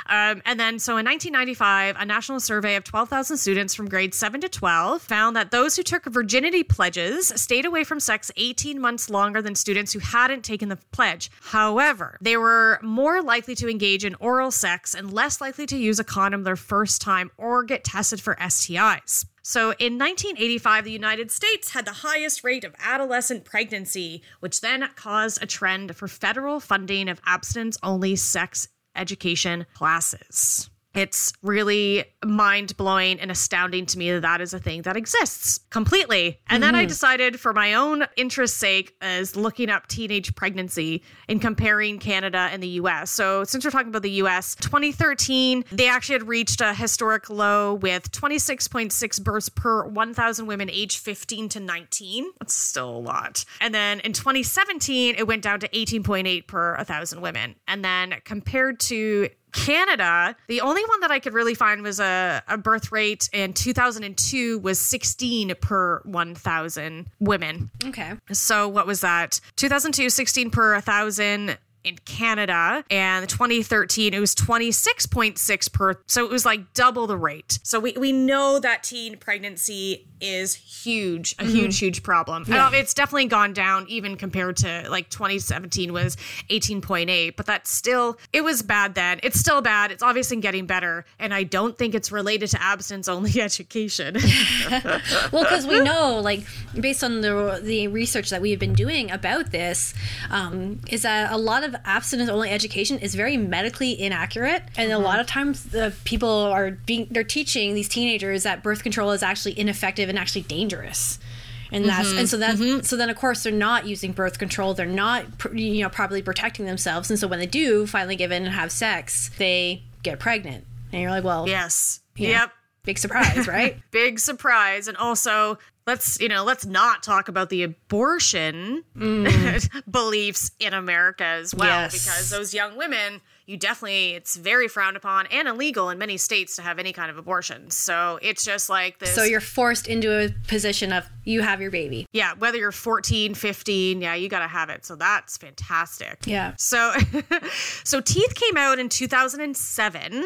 Um, and then, so in 1995, a national survey of 12,000 students from grades 7 to 12 found that those who took virginity pledges stayed away from sex 18 months longer than students who hadn't taken the pledge. However, they were more likely to engage in oral sex and less likely to use a condom their first time or get tested for STIs. So in 1985, the United States had the highest rate of adolescent pregnancy, which then caused a trend for federal funding of abstinence only sex education classes. It's really mind blowing and astounding to me that that is a thing that exists completely. And then I mm-hmm. decided, for my own interest's sake, as looking up teenage pregnancy and comparing Canada and the US. So, since we're talking about the US, 2013, they actually had reached a historic low with 26.6 births per 1,000 women aged 15 to 19. That's still a lot. And then in 2017, it went down to 18.8 per 1,000 women. And then compared to Canada, the only one that I could really find was a, a birth rate in 2002 was 16 per 1,000 women. Okay. So what was that? 2002, 16 per 1,000 in Canada. And 2013, it was 26.6 per. So it was like double the rate. So we, we know that teen pregnancy is huge, a huge, huge problem. And it's definitely gone down even compared to like 2017 was 18.8, but that's still, it was bad then. It's still bad. It's obviously getting better. And I don't think it's related to abstinence only education. Well, because we know, like, based on the the research that we've been doing about this, um, is that a lot of abstinence only education is very medically inaccurate, and a mm-hmm. lot of times the people are being they're teaching these teenagers that birth control is actually ineffective and actually dangerous. And that's mm-hmm. and so that's mm-hmm. so then of course they're not using birth control. They're not you know properly protecting themselves, and so when they do finally give in and have sex, they get pregnant. And you're like, well, yes. Yep. big surprise, right? big surprise and also let's you know let's not talk about the abortion beliefs in america as well Yes. because those young women you definitely it's very frowned upon and illegal in many states to have any kind of abortion so it's just like this So you're forced into a position of you have your baby. yeah whether you're 14 15 yeah you gotta have it so that's fantastic Yeah. so so teeth came out in 2007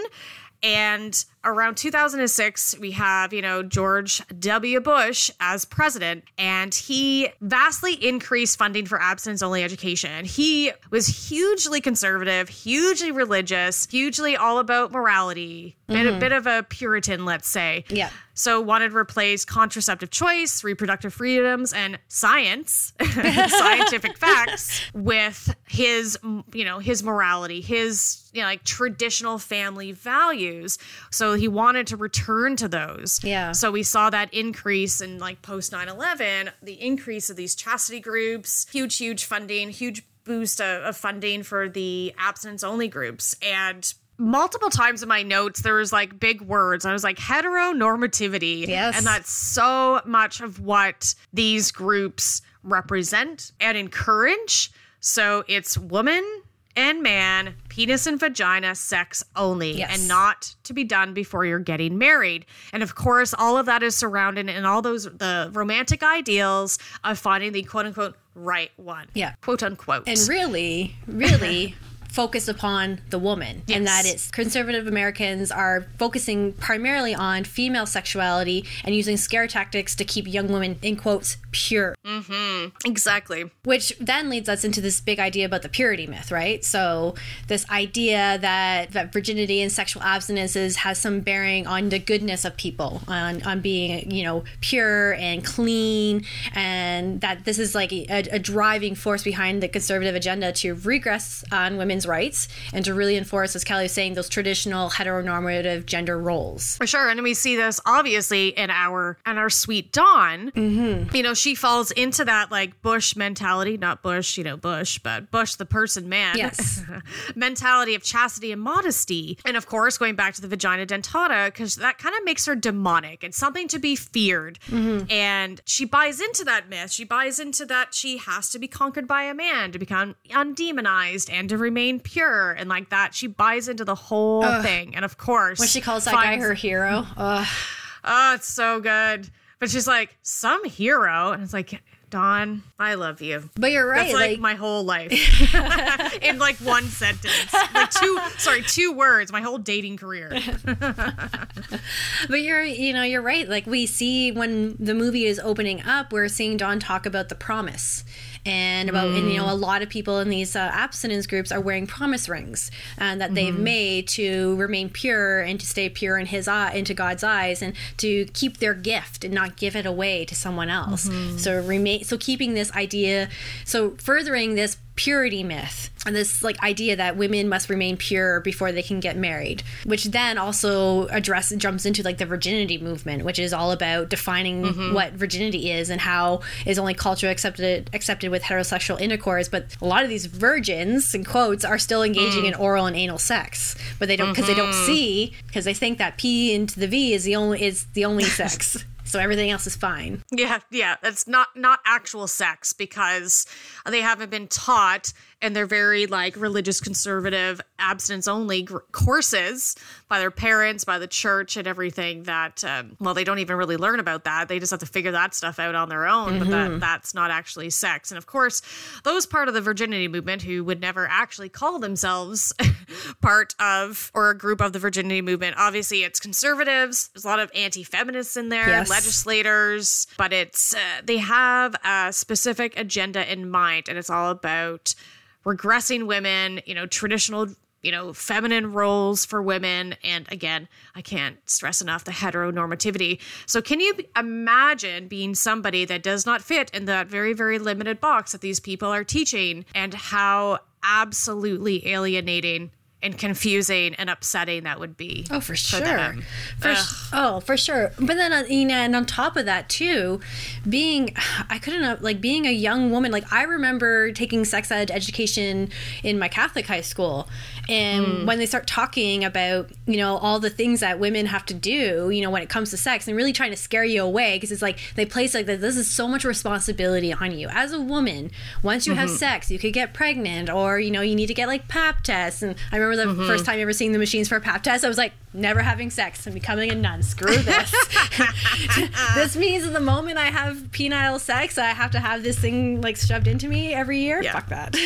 and around 2006 we have you know george w bush as president and he vastly increased funding for abstinence only education he was hugely conservative hugely religious hugely all about morality bit, a mm-hmm. bit of a puritan let's say Yeah. so wanted to replace contraceptive choice, reproductive freedoms, and science, scientific facts with his, you know, his morality, his, you know, like traditional family values. So he wanted to return to those. Yeah. So we saw that increase in like post 9-11, the increase of these chastity groups, huge, huge funding, huge boost of, of funding for the abstinence only groups. And multiple times in my notes there was like big words i was like heteronormativity Yes. and that's so much of what these groups represent and encourage so it's woman and man penis and vagina sex only Yes. and not to be done before you're getting married and of course all of that is surrounded in all those the romantic ideals of finding the quote unquote right one Yeah. quote unquote and really, really focus upon the woman and that it's conservative Americans are focusing primarily on female sexuality and using scare tactics to keep young women in quotes pure. Mm-hmm. Exactly. Which then leads us into this big idea about the purity myth right? So this idea that that virginity and sexual abstinences has some bearing on the goodness of people on on being you know pure and clean and that this is like a, a driving force behind the conservative agenda to regress on women's rights and to really enforce as kelly was saying those traditional heteronormative gender roles For sure, and we see this obviously in our and our sweet Dawn. Mm-hmm. You know, she falls into that like Bush mentality, not Bush, you know, Bush, but Bush the person, man. Yes. mentality of chastity and modesty, and of course, going back to the vagina dentata because that kind of makes her demonic. It's something to be feared, and she buys into that myth. She buys into that she has to be conquered by a man to become undemonized and to remain pure, and like that, she buys into the whole thing. And of course, when she calls that guy her hero Ugh. Oh, it's so good. But she's like, some hero. And it's like, Dawn, I love you. but you're right That's like, like my whole life in like one sentence. Like two, sorry, two words, my whole dating career. But you're, you know, you're right. Like we see when the movie is opening up, we're seeing Dawn talk about the promise and about, and you know, a mm. lot of people in these uh, abstinence groups are wearing promise rings and that they've mm-hmm. made to remain pure and to stay pure in His eye, into God's eyes, and to keep their gift and not give it away to someone else. Mm-hmm. So remain, so keeping this idea, so furthering this purity myth and this like idea that women must remain pure before they can get married which then also address jumps into like the virginity movement which is all about defining Mm-hmm. what virginity is and how is only culture accepted accepted with heterosexual intercourse but a lot of these virgins in quotes are still engaging Mm. in oral and anal sex but they don't because they don't Mm-hmm. see because they think that p into the v is the only is the only sex so everything else is fine. Yeah, yeah, it's not not actual sex because they haven't been taught and they're very like religious conservative abstinence only gr- courses by their parents, by the church and everything that um, well they don't even really learn about that. They just have to figure that stuff out on their own, but that that's not actually sex. And of course, those part of the virginity movement who would never actually call themselves part of or a group of the virginity movement. Obviously, it's conservatives. There's a lot of anti-feminists in there, Yes. legislators, but it's uh, they have a specific agenda in mind, and it's all about regressing women. You know, traditional. You know, feminine roles for women. And again, I can't stress enough the heteronormativity. So, can you imagine being somebody that does not fit in that very, very limited box that these people are teaching and how absolutely alienating and confusing and upsetting that would be? Oh, for sure. them. For s- oh, for sure. But then, uh, you know, and on top of that too, being, I couldn't have, like being a young woman. Like I remember taking sex ed education in my Catholic high school, and mm. when they start talking about, you know, all the things that women have to do, you know, when it comes to sex, and really trying to scare you away, because it's like they place like. This is so much responsibility on you as a woman. Once you have mm-hmm. sex, you could get pregnant, or you know, you need to get like pap tests. And I remember the mm-hmm. first time ever seeing the machines for a pap test, I was like, never having sex and becoming a nun. Screw this. this means that the moment I have penile sex, I have to have this thing like shoved into me every year. Yeah. Fuck that.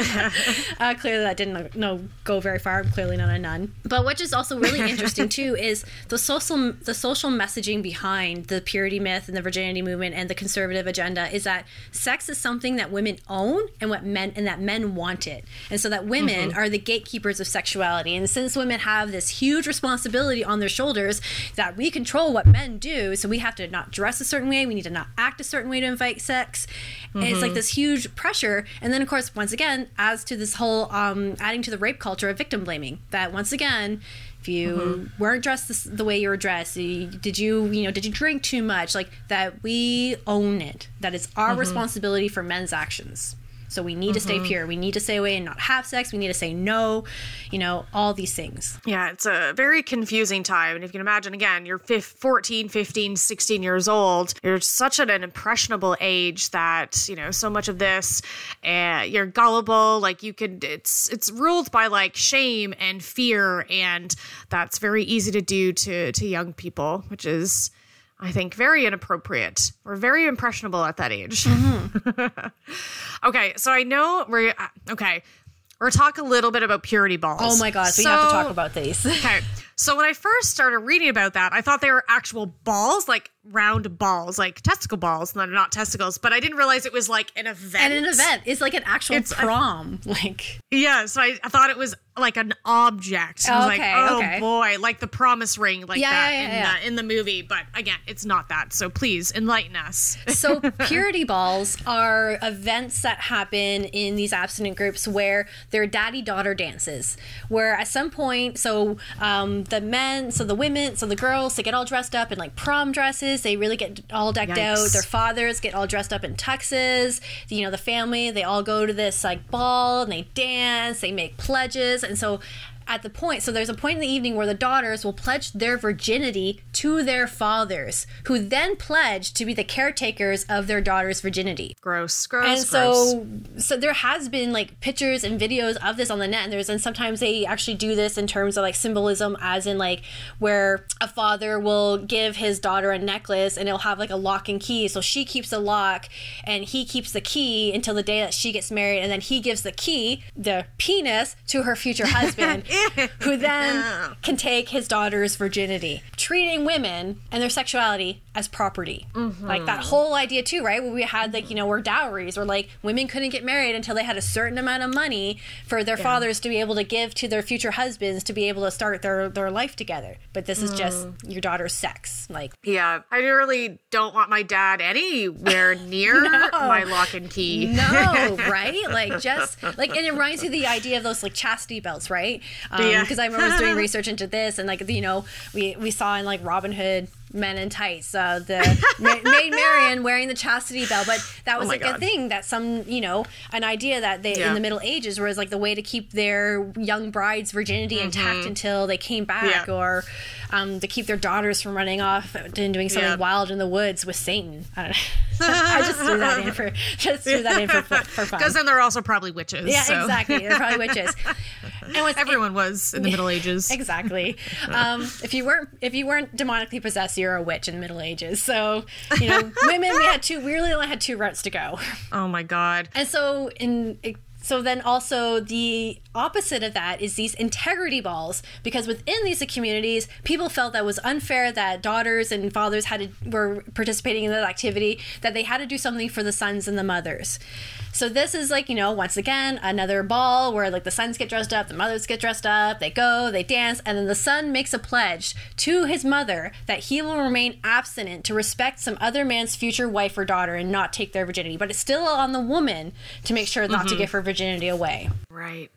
uh, clearly, that didn't uh, no go very far. I'm clearly not a nun. But which is also really interesting too is the social the social messaging behind the purity myth and the virginity movement and the conservative agenda is that sex is something that women own and what men and that men want it, and so that women mm-hmm. are the gatekeepers of sexuality. And since women have this huge responsibility on their shoulders that we control what men do, so we have to not dress a certain way, we need to not act a certain way to invite sex. And it's like mm-hmm. this huge pressure. And then, of course, once again, as to this whole um, adding to the rape culture of victim blaming, that once again, if you weren't dressed this, the way you were dressed, you, did you, you know, did you drink too much? Like that, we own it. That it's our responsibility for men's actions. So we need to stay pure. We need to stay away and not have sex. We need to say no. You know, all these things. Yeah, it's a very confusing time. And if you can imagine, again, you're fif- 14, 15, 16 years old. You're such at an impressionable age that, you know, so much of this, uh, you're gullible. Like you could, it's, it's ruled by like shame and fear. And that's very easy to do to, to young people, which is, I think, very inappropriate. We're very impressionable at that age. okay, so I know we're, uh, okay, we're talk a little bit about purity balls. Oh my god, we have to talk about these. Okay. So when I first started reading about that, I thought they were actual balls, like round balls, like testicle balls. No, not testicles, but I didn't realize it was like an event. and an event is like an actual It's a- prom. like Yeah. So I, I thought it was like an object. I was Okay, like, oh okay. boy, like the promise ring, like Yeah, that yeah, yeah, in. The, in the movie. But again, it's not that. So please enlighten us. so purity balls are events that happen in these abstinent groups where they're daddy daughter dances where at some point so um, the men so the women so the girls they get all dressed up in like prom dresses. They really get all decked out. Their fathers get all dressed up in tuxes. You know the family they all go to this like ball and they dance they make pledges. And so at the point so there's a point in the evening where the daughters will pledge their virginity to their fathers who then pledge to be the caretakers of their daughter's virginity. Gross, gross, and gross. so so there has been like pictures and videos of this on the net and there's and sometimes they actually do this in terms of like symbolism as in like where a father will give his daughter a necklace and it'll have like a lock and key. So she keeps the lock and he keeps the key until the day that she gets married and then he gives the key the penis to her future husband who then can take his daughter's virginity, treating women and their sexuality as property. Mm-hmm. Like that whole idea too, right? Where we had like, you know, where dowries or like women couldn't get married until they had a certain amount of money for their fathers to be able to give to their future husbands to be able to start their their life together. But this is just mm. your daughter's sex. Like Yeah, I really don't want my dad anywhere near my lock and key. No, right? Like just like and it reminds of the idea of those like chastity belts, right? Um, Yeah. Because I remember doing research into this, and like you know we we saw in like Robin Hood Men in Tights, uh, the Ma- Maid Marian wearing the chastity belt, but that was Oh like a God. thing that some you know an idea that they in the Middle Ages was like the way to keep their young brides' virginity intact until they came back, Mm-hmm. Yeah. or um, to keep their daughters from running off and doing something Yeah. wild in the woods with Satan. I, don't know. I just threw that in for just threw that in for, for fun. Because then they're also probably witches. Yeah, so. exactly. They're probably witches. And what's Everyone was in the Middle Ages. exactly. Um, if you weren't if you weren't demonically possessed, you're a witch in the Middle Ages. So you know, women we had two. We really only had two routes to go. Oh my god. And so in so then also the opposite of that is these integrity balls because within these communities people felt that was unfair that daughters and fathers had to were participating in that activity that they had to do something for the sons and the mothers. So this is like, you know, once again, another ball where like the sons get dressed up, the mothers get dressed up, they go, they dance, and then the son makes a pledge to his mother that he will remain abstinent to respect some other man's future wife or daughter and not take their virginity. But it's still on the woman to make sure not to mm-hmm. give her virginity away. Right.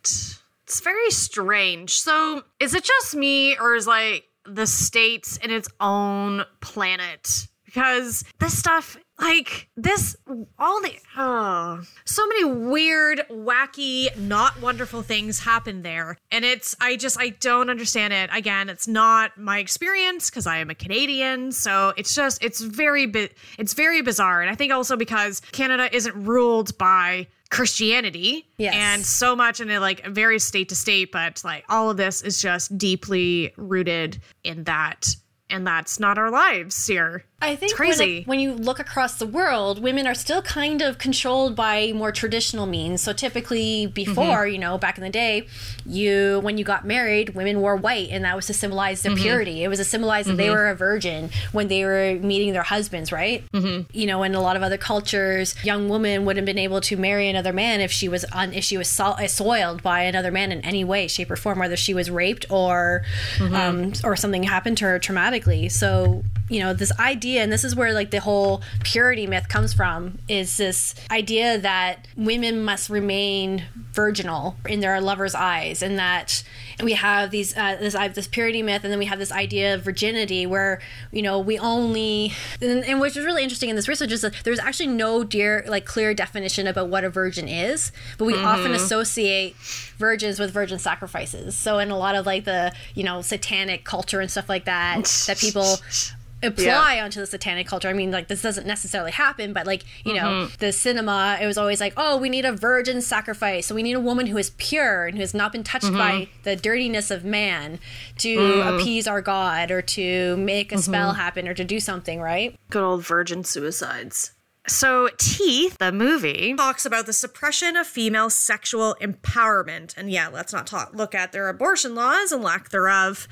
It's very strange. So, is it just me or is like the states in its own planet? Because this stuff, like this, all the, oh, so many weird, wacky, not wonderful things happen there. And it's, I just, I don't understand it. Again, it's not my experience because I am a Canadian. So it's just, it's very, bi- it's very bizarre. And I think also because Canada isn't ruled by Christianity. Yes. And so much in it, like very state to state, but like all of this is just deeply rooted in that. And that's not our lives here. I think It's crazy. When, when you look across the world, women are still kind of controlled by more traditional means. So typically, before Mm-hmm. you know, back in the day, you when you got married, women wore white, and that was to symbolize Mm-hmm. their purity. It was to symbolize that they were a virgin when they were meeting their husbands, right? Mm-hmm. You know, in a lot of other cultures, young woman wouldn't have been able to marry another man if she was un, if she was so, soiled by another man in any way, shape, or form, whether she was raped or Mm-hmm. um, or something happened to her traumatically. So you know this idea and this is where like the whole purity myth comes from is this idea that women must remain virginal in their lover's eyes and that we have these uh, this this purity myth and then we have this idea of virginity where you know we only and, and which is really interesting in this research is that there's actually no dear like clear definition about what a virgin is but we often associate virgins with virgin sacrifices. So in a lot of like the you know satanic culture and stuff like that that people apply onto the satanic culture. I mean, like this doesn't necessarily happen, but like you know, mm-hmm. the cinema, it was always like, oh, we need a virgin sacrifice, so we need a woman who is pure and who has not been touched by mm-hmm. the dirtiness of man to mm-hmm. appease our god or to make a spell happen or to do something, right? Good old virgin suicides. So, Teeth, the movie, talks about the suppression of female sexual empowerment. And yeah, let's not talk, look at their abortion laws and lack thereof.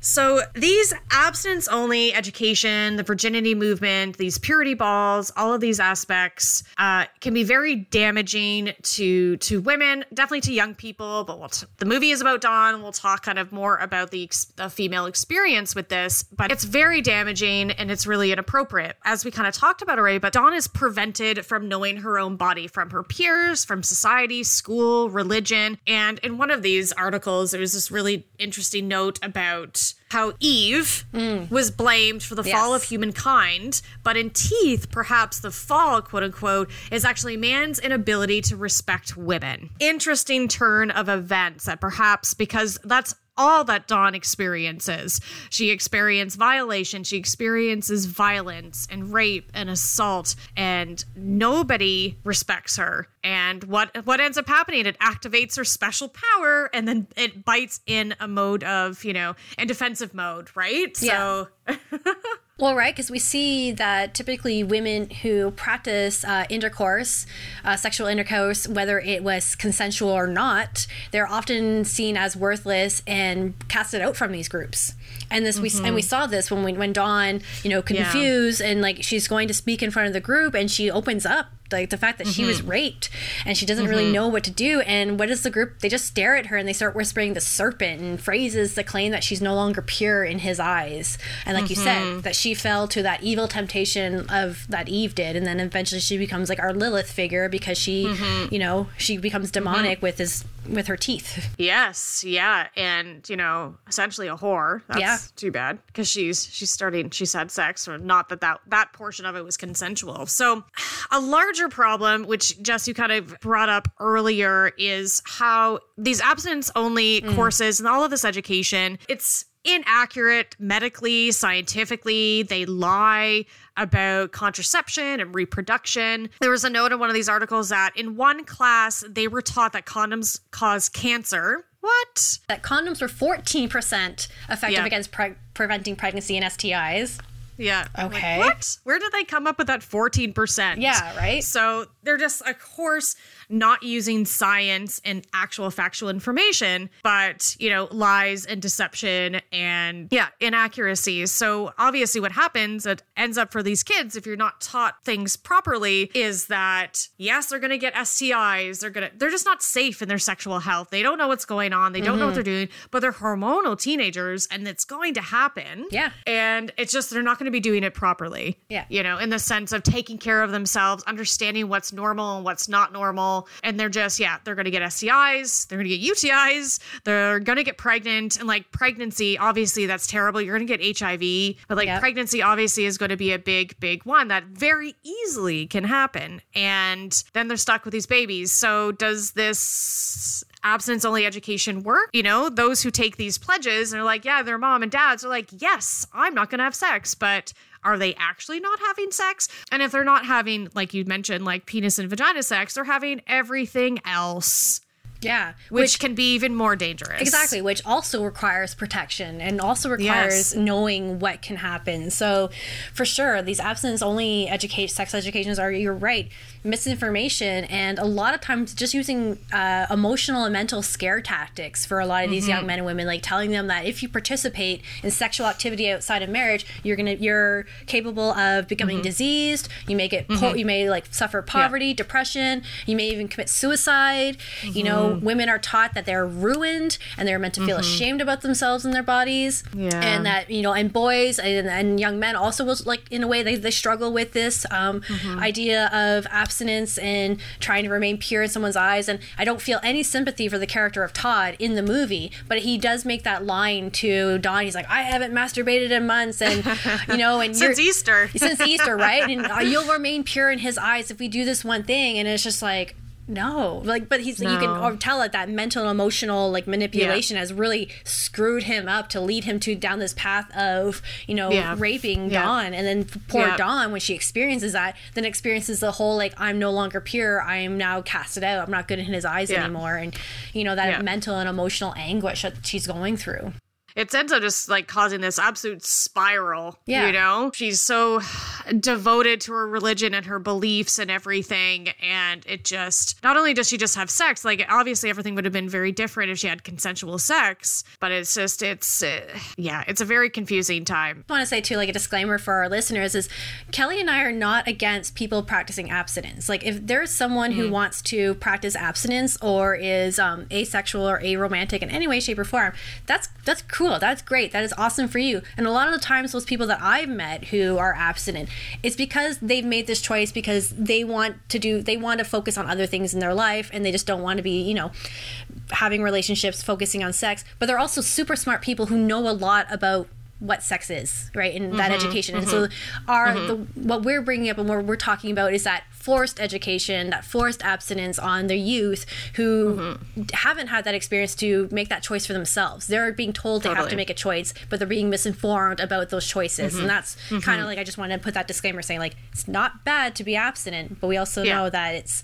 So, these abstinence only education, the virginity movement, these purity balls, all of these aspects uh, can be very damaging to to women, definitely to young people. But we'll t- the movie is about Dawn. We'll talk kind of more about the, ex- the female experience with this, but it's very damaging and it's really inappropriate, as we kind of talked about already. But Dawn is prevented from knowing her own body from her peers, from society, school, religion. And in one of these articles, there was this really interesting note about how Eve was blamed for the fall of humankind, but in Teeth, perhaps the fall, quote unquote, is actually man's inability to respect women. Interesting turn of events that perhaps because that's all that Dawn experiences. She experiences violation, she experiences violence and rape and assault, and nobody respects her. And what what ends up happening? It activates her special power, and then it bites in a mode of you know in defensive mode, right? So Well, right, because we see that typically women who practice uh, intercourse, uh, sexual intercourse, whether it was consensual or not, they're often seen as worthless and casted out from these groups. And this we and we saw this when we, when Dawn, you know, confused and like she's going to speak in front of the group and she opens up like the fact that she was mm-hmm. raped and she doesn't really mm-hmm. know what to do. And what is the group they just stare at her and they start whispering the serpent and phrases that claim that she's no longer pure in his eyes. And like you said mm-hmm. that she fell to that evil temptation of that eve did. And then eventually she becomes like our lilith figure because she you know she becomes demonic with his with her teeth. Yes, yeah, and you know, essentially a whore. That's Yeah. too bad because she's she's starting. She's had sex, or not that that that portion of it was consensual. So, a larger problem, which Jess you kind of brought up earlier, is how these abstinence only mm. courses and all of this education, it's inaccurate medically, scientifically. They lie about contraception and reproduction. There was a note in one of these articles that in one class they were taught that condoms cause cancer. What? that condoms were 14% effective Yeah. against pre- preventing pregnancy and STIs Yeah. I'm like, Okay. what? Where did they come up with that 14%? Yeah, right? So they're just, of course, not using science and actual factual information, but, you know, lies and deception and, yeah, inaccuracies. So obviously, what happens, it ends up for these kids, if you're not taught things properly, is that, yes, they're going to get STIs. They're going to, they're just not safe in their sexual health. They don't know what's going on. They don't know Mm-hmm. what they're doing, but they're hormonal teenagers and it's going to happen. Yeah. And it's just, they're not going to be doing it properly. Yeah. You know, in the sense of taking care of themselves, understanding what's normal and what's not normal. And they're just, yeah, they're going to get STIs, they're going to get UTIs, they're going to get pregnant. And like pregnancy, obviously, that's terrible. You're going to get HIV. But like Yep. pregnancy, obviously, is going to be a big, big one that very easily can happen. And then they're stuck with these babies. So does this abstinence only education work? You know, those who take these pledges and are like, yeah, their mom and dads are like, yes, I'm not going to have sex, but are they actually not having sex? And if they're not having, like you mentioned, like penis and vagina sex, they're having everything else, Yeah. which, can be even more dangerous. Exactly, which also requires protection and also requires Yes. knowing what can happen. So, for sure, these abstinence only educate sex educations are you're right, misinformation and a lot of times just using uh, emotional and mental scare tactics for a lot of these Mm-hmm. young men and women, like telling them that if you participate in sexual activity outside of marriage, you're gonna you're capable of becoming Mm-hmm. diseased. You may get po- you may like suffer poverty, depression. You may even commit suicide. You know, Mm-hmm. women are taught that they're ruined and they're meant to feel ashamed about themselves and their bodies. Yeah. And that, you know, and boys and, and young men also will, like, in a way, they, they struggle with this um, Mm-hmm. idea of abstinence and trying to remain pure in someone's eyes. And I don't feel any sympathy for the character of Todd in the movie, but he does make that line to Dawn. He's like, I haven't masturbated in months. And, you know, and Since Easter. since Easter, right? And uh, you'll remain pure in his eyes if we do this one thing. And it's just like, no, like, but he's you can tell that that mental and emotional like manipulation has really screwed him up to lead him to down this path of you know Yeah. raping Yeah. Dawn, and then poor Yeah. Dawn when she experiences that, then experiences the whole like I'm no longer pure, I am now casted out, I'm not good in his eyes Yeah. anymore, and you know that Yeah. mental and emotional anguish that she's going through. It ends up just like causing this absolute spiral. Yeah. You know, she's so devoted to her religion and her beliefs and everything. And it just, not only does she just have sex, like obviously everything would have been very different if she had consensual sex, but it's just, it's, uh, yeah, it's a very confusing time. I want to say too, like a disclaimer for our listeners is Kelly and I are not against people practicing abstinence. Like if there's someone who wants to practice abstinence or is um, asexual or aromantic in any way, shape, or form, that's that's cool. That's great. That is awesome for you. And a lot of the times, those people that I've met who are abstinent, it's because they've made this choice because they want to do, they want to focus on other things in their life, and they just don't want to be, you know, having relationships, focusing on sex. But they're also super smart people who know a lot about what sex is, right? And that mm-hmm, education. And so mm-hmm. our mm-hmm. the what we're bringing up and what we're talking about is that forced education, that forced abstinence on the youth who haven't had that experience to make that choice for themselves. They're being told they have to make a choice, but they're being misinformed about those choices. And that's kind of like I just wanted to put that disclaimer saying like it's not bad to be abstinent, but we also Yeah. know that it's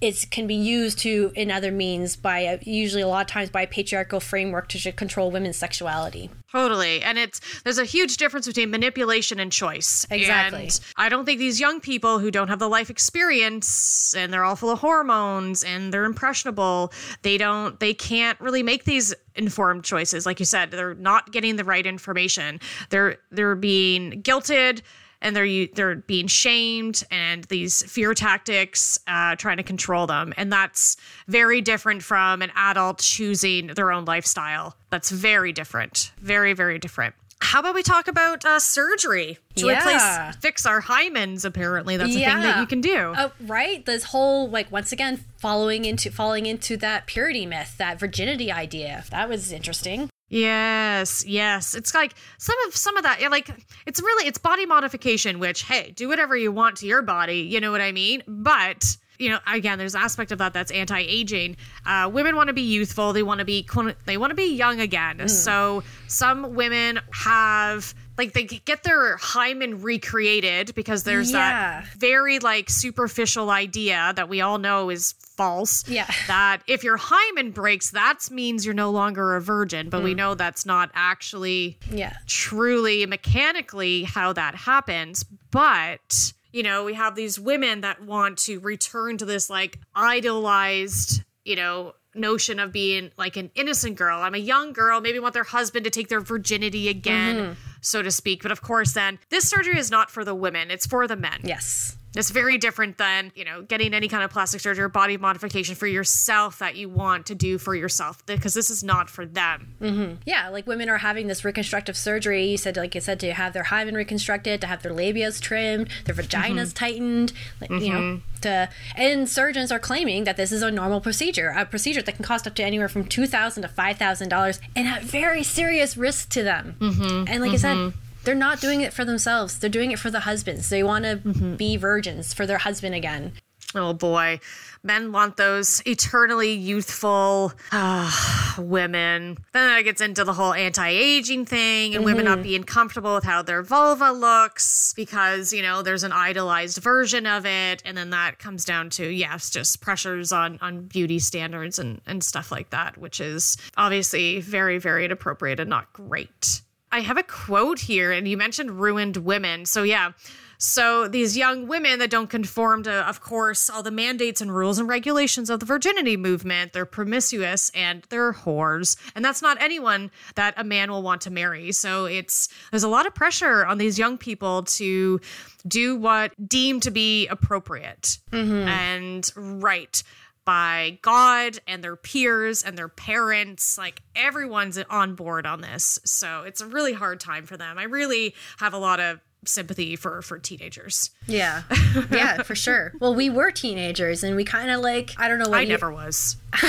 it can be used to in other means by uh, usually a lot of times by a patriarchal framework to control women's sexuality. Totally. And it's there's a huge difference between manipulation and choice. Exactly. And I don't think these young people who don't have the life experience and they're all full of hormones and they're impressionable, they don't they can't really make these informed choices. Like you said, they're not getting the right information. They're they're being guilted and they're they're being shamed and these fear tactics uh, trying to control them and that's very different from an adult choosing their own lifestyle that's very different very very different how about we talk about uh, surgery to Yeah. replace fix our hymens apparently that's a thing that you can do Oh, right. This whole like once again following into falling into that purity myth, that virginity idea. That was interesting. Yes, yes. It's like some of some of that like it's really it's body modification which hey, do whatever you want to your body, you know what I mean? But you know, again, there's an aspect of that that's anti-aging. Uh, women want to be youthful. They want to be they want to be young again. So some women have like they get their hymen recreated because there's Yeah. that very like superficial idea that we all know is false. Yeah. That if your hymen breaks, that means you're no longer a virgin. But Mm. we know that's not actually Yeah. truly mechanically how that happens. But, you know, we have these women that want to return to this like idolized, you know, notion of being like an innocent girl. I'm a young girl, maybe want their husband to take their virginity again, mm-hmm. so to speak. But of course, then this surgery is not for the women, it's for the men. Yes. It's very different than, you know, getting any kind of plastic surgery or body modification for yourself that you want to do for yourself because this is not for them. Mm-hmm. Yeah, like women are having this reconstructive surgery. You said, like you said, to have their hymen reconstructed, to have their labias trimmed, their vaginas mm-hmm. tightened, like, you know, mm-hmm. to and surgeons are claiming that this is a normal procedure, a procedure that can cost up to anywhere from two thousand to five thousand dollars, and at very serious risk to them. Mm-hmm. And like I said. They're not doing it for themselves. They're doing it for the husbands. They want to be virgins for their husband again. Oh boy. Men want those eternally youthful ah, women. Then it gets into the whole anti aging thing and women not being comfortable with how their vulva looks because, you know, there's an idolized version of it. And then that comes down to, yes, just pressures on, on beauty standards and, and stuff like that, which is obviously very, very inappropriate and not great. I have a quote here, and you mentioned ruined women. So, yeah. So, these young women that don't conform to, of course, all the mandates and rules and regulations of the virginity movement, they're promiscuous and they're whores. And that's not anyone that a man will want to marry. So, it's there's a lot of pressure on these young people to do what deemed to be appropriate mm-hmm. and right by God and their peers and their parents. Like everyone's on board on this. So it's a really hard time for them. I really have a lot of sympathy for for teenagers. Yeah. Yeah, for sure. Well, we were teenagers and we kind of like, I don't know what I you- never was.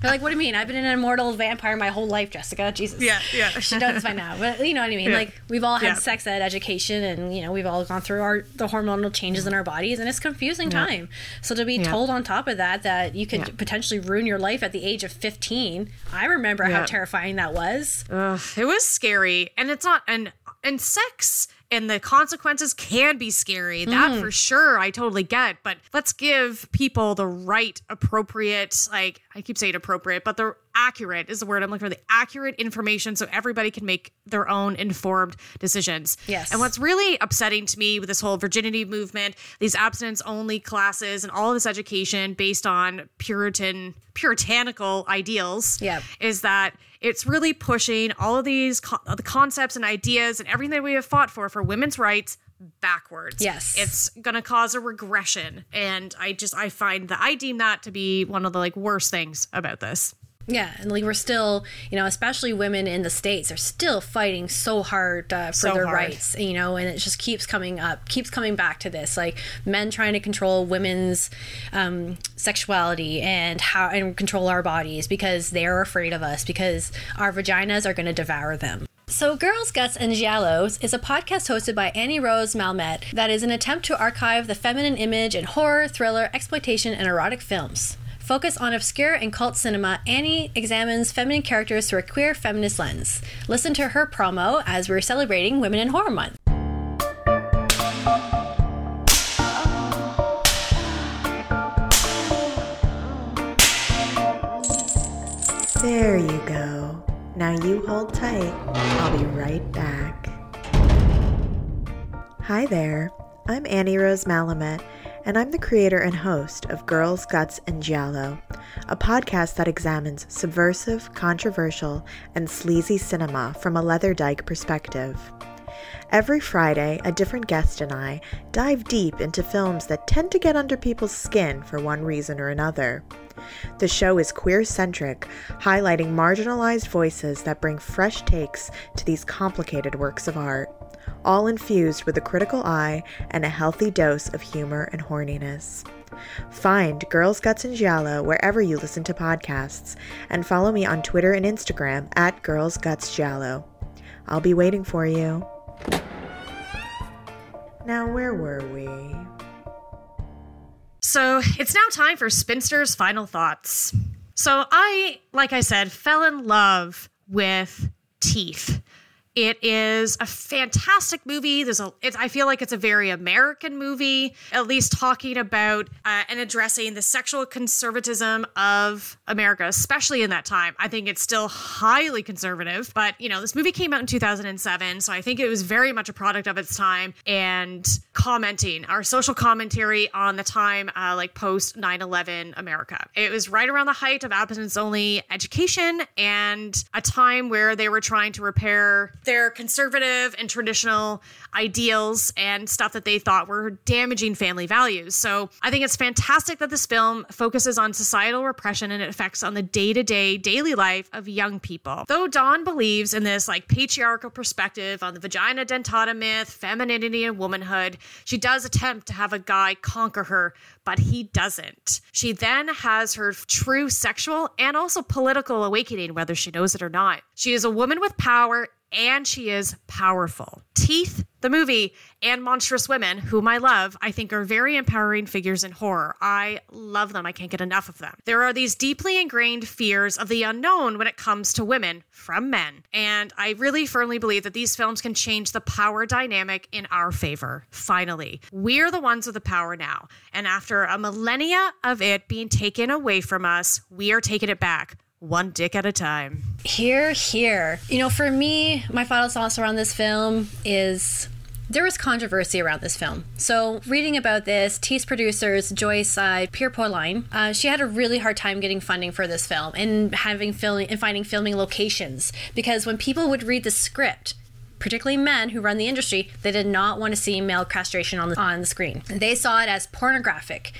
They're like, what do you mean? I've been an immortal vampire my whole life, Jessica. Jesus. Yeah, yeah. She knows by now. But you know what I mean? Yeah. Like we've all had Yeah. sex ed education and you know, we've all gone through our the hormonal changes in our bodies and it's confusing time. So to be told on top of that that you could Yeah. potentially ruin your life at the age of 15, I remember how terrifying that was. Ugh, it was scary, and it's not and and sex and the consequences can be scary. That mm. for sure, I totally get. But let's give people the right, appropriate, like I keep saying appropriate, but the accurate is the word I'm looking for. The accurate information so everybody can make their own informed decisions. Yes. And what's really upsetting to me with this whole virginity movement, these abstinence only classes, and all this education based on Puritan puritanical ideals Yep. is that it's really pushing all of these co- the concepts and ideas and everything that we have fought for for women's rights backwards. Yes. It's going to cause a regression and I just I find that I deem that to be one of the like worst things about this. Yeah, and like we're still, you know, especially women in the states are still fighting so hard uh, for So their hard. rights, you know, and it just keeps coming up, keeps coming back to this, like men trying to control women's um, sexuality and how and control our bodies because they're afraid of us because our vaginas are going to devour them. So, Girls, Guts, and Giallos is a podcast hosted by Annie Rose Malamet that is an attempt to archive the feminine image in horror, thriller, exploitation, and erotic films. Focus on obscure and cult cinema, Annie examines feminine characters through a queer feminist lens. Listen to her promo as we're celebrating Women in Horror Month. There you go. Now you hold tight. I'll be right back. Hi there. I'm Annie Rose Malamet and I'm the creator and host of Girls, Guts, and Giallo, a podcast that examines subversive, controversial, and sleazy cinema from a leather dyke perspective. Every Friday, a different guest and I dive deep into films that tend to get under people's skin for one reason or another. The show is queer centric, highlighting marginalized voices that bring fresh takes to these complicated works of art, all infused with a critical eye and a healthy dose of humor and horniness. Find Girls Guts and Giallo wherever you listen to podcasts, and follow me on Twitter and Instagram at Girls Guts Giallo. I'll be waiting for you. Now, where were we? So it's now time for Spinster's final thoughts. So I, like I said, fell in love with Teeth. It is a fantastic movie. There's a. It, I feel like it's a very American movie, at least talking about uh, and addressing the sexual conservatism of America, especially in that time. I think it's still highly conservative, but you know, this movie came out in 2007, so I think it was very much a product of its time and commenting our social commentary on the time, uh, like post 9/11 America. It was right around the height of abstinence-only education and a time where they were trying to repair their conservative and traditional ideals and stuff that they thought were damaging family values. So I think it's fantastic that this film focuses on societal repression and effects on the day to day daily life of young people. Though Dawn believes in this like patriarchal perspective on the vagina dentata myth, femininity, and womanhood, she does attempt to have a guy conquer her, but he doesn't. She then has her true sexual and also political awakening, whether she knows it or not. She is a woman with power and she is powerful. Teeth, the movie, and Monstrous Women, whom I love, I think are very empowering figures in horror. I love them. I can't get enough of them. There are these deeply ingrained fears of the unknown when it comes to women from men. And I really firmly believe that these films can change the power dynamic in our favor. Finally, we're the ones with the power now. And after a millennia of it being taken away from us, we are taking it back one dick at a time. Here, here. You know, for me, my final thoughts around this film is there was controversy around this film. So, reading about this, Teeth's producers, Joyce uh, Pierpoline, uh, she had a really hard time getting funding for this film and having filming and finding filming locations because when people would read the script, particularly men who run the industry, they did not want to see male castration on the, on the screen. They saw it as pornographic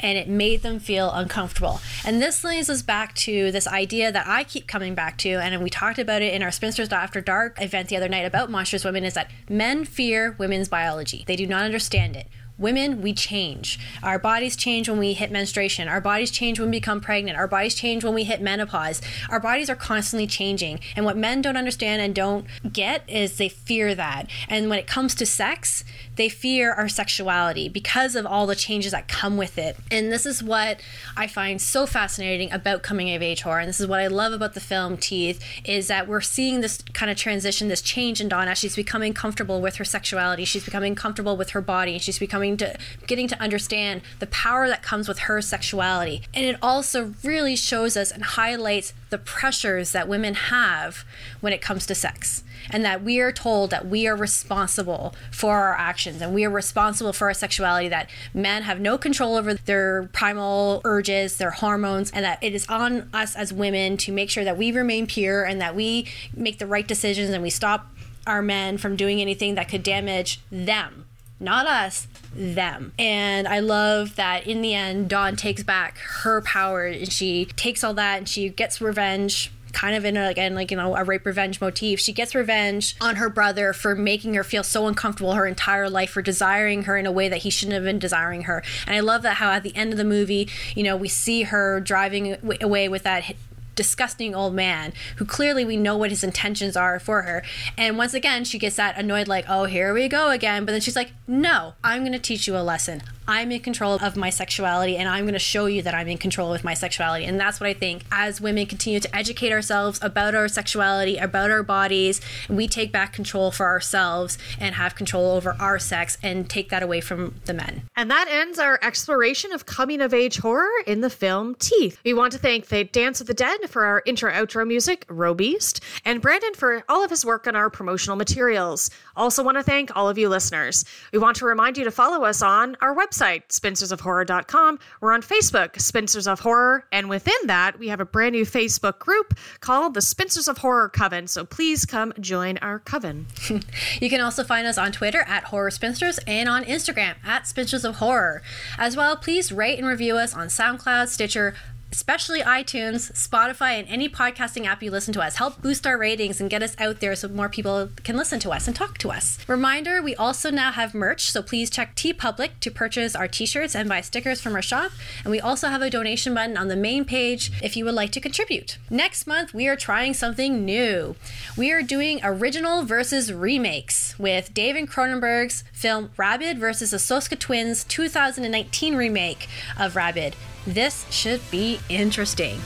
and it made them feel uncomfortable. And this leads us back to this idea that I keep coming back to, and we talked about it in our Spinsters After Dark event the other night about monstrous women, is that men fear women's biology. They do not understand it. Women, we change. Our bodies change when we hit menstruation. Our bodies change when we become pregnant. Our bodies change when we hit menopause. Our bodies are constantly changing. And what men don't understand and don't get is they fear that. And when it comes to sex, they fear our sexuality because of all the changes that come with it. And this is what I find so fascinating about coming of age horror. And this is what I love about the film Teeth is that we're seeing this kind of transition, this change in Donna. she's becoming comfortable with her sexuality. She's becoming comfortable with her body. She's becoming to getting to understand the power that comes with her sexuality. And it also really shows us and highlights the pressures that women have when it comes to sex and that we are told that we are responsible for our actions and we are responsible for our sexuality that men have no control over their primal urges their hormones and that it is on us as women to make sure that we remain pure and that we make the right decisions and we stop our men from doing anything that could damage them not us, them. And I love that in the end, Dawn takes back her power and she takes all that and she gets revenge kind of in a, again like you know a rape revenge motif. She gets revenge on her brother for making her feel so uncomfortable her entire life for desiring her in a way that he shouldn't have been desiring her. And i love that how at the end of the movie you know we see her driving away with that disgusting old man who clearly we know what his intentions are for her. And once again, she gets that annoyed, like, oh, here we go again. But then she's like, no, I'm going to teach you a lesson. I'm in control of my sexuality and I'm going to show you that I'm in control with my sexuality. And that's what I think as women continue to educate ourselves about our sexuality, about our bodies, we take back control for ourselves and have control over our sex and take that away from the men. And that ends our exploration of coming of age horror in the film Teeth. We want to thank the Dance of the Dead for our intro outro music, Robeast, and Brandon for all of his work on our promotional materials. Also, want to thank all of you listeners. We want to remind you to follow us on our website, spinstersofhorror.com. We're on Facebook, Spinsters of Horror, and within that, we have a brand new Facebook group called the Spinsters of Horror Coven. So please come join our coven. You can also find us on Twitter at Horror Spinsters and on Instagram at Spinsters of Horror. As well, please rate and review us on SoundCloud, Stitcher, especially iTunes, Spotify, and any podcasting app you listen to us. Help boost our ratings and get us out there so more people can listen to us and talk to us. Reminder we also now have merch, so please check TeePublic to purchase our t shirts and buy stickers from our shop. And we also have a donation button on the main page if you would like to contribute. Next month, we are trying something new. We are doing original versus remakes with David Cronenberg's film Rabid versus the Soska Twins 2019 remake of Rabid. This should be interesting.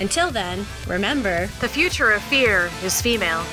Until then, remember The future of fear is female.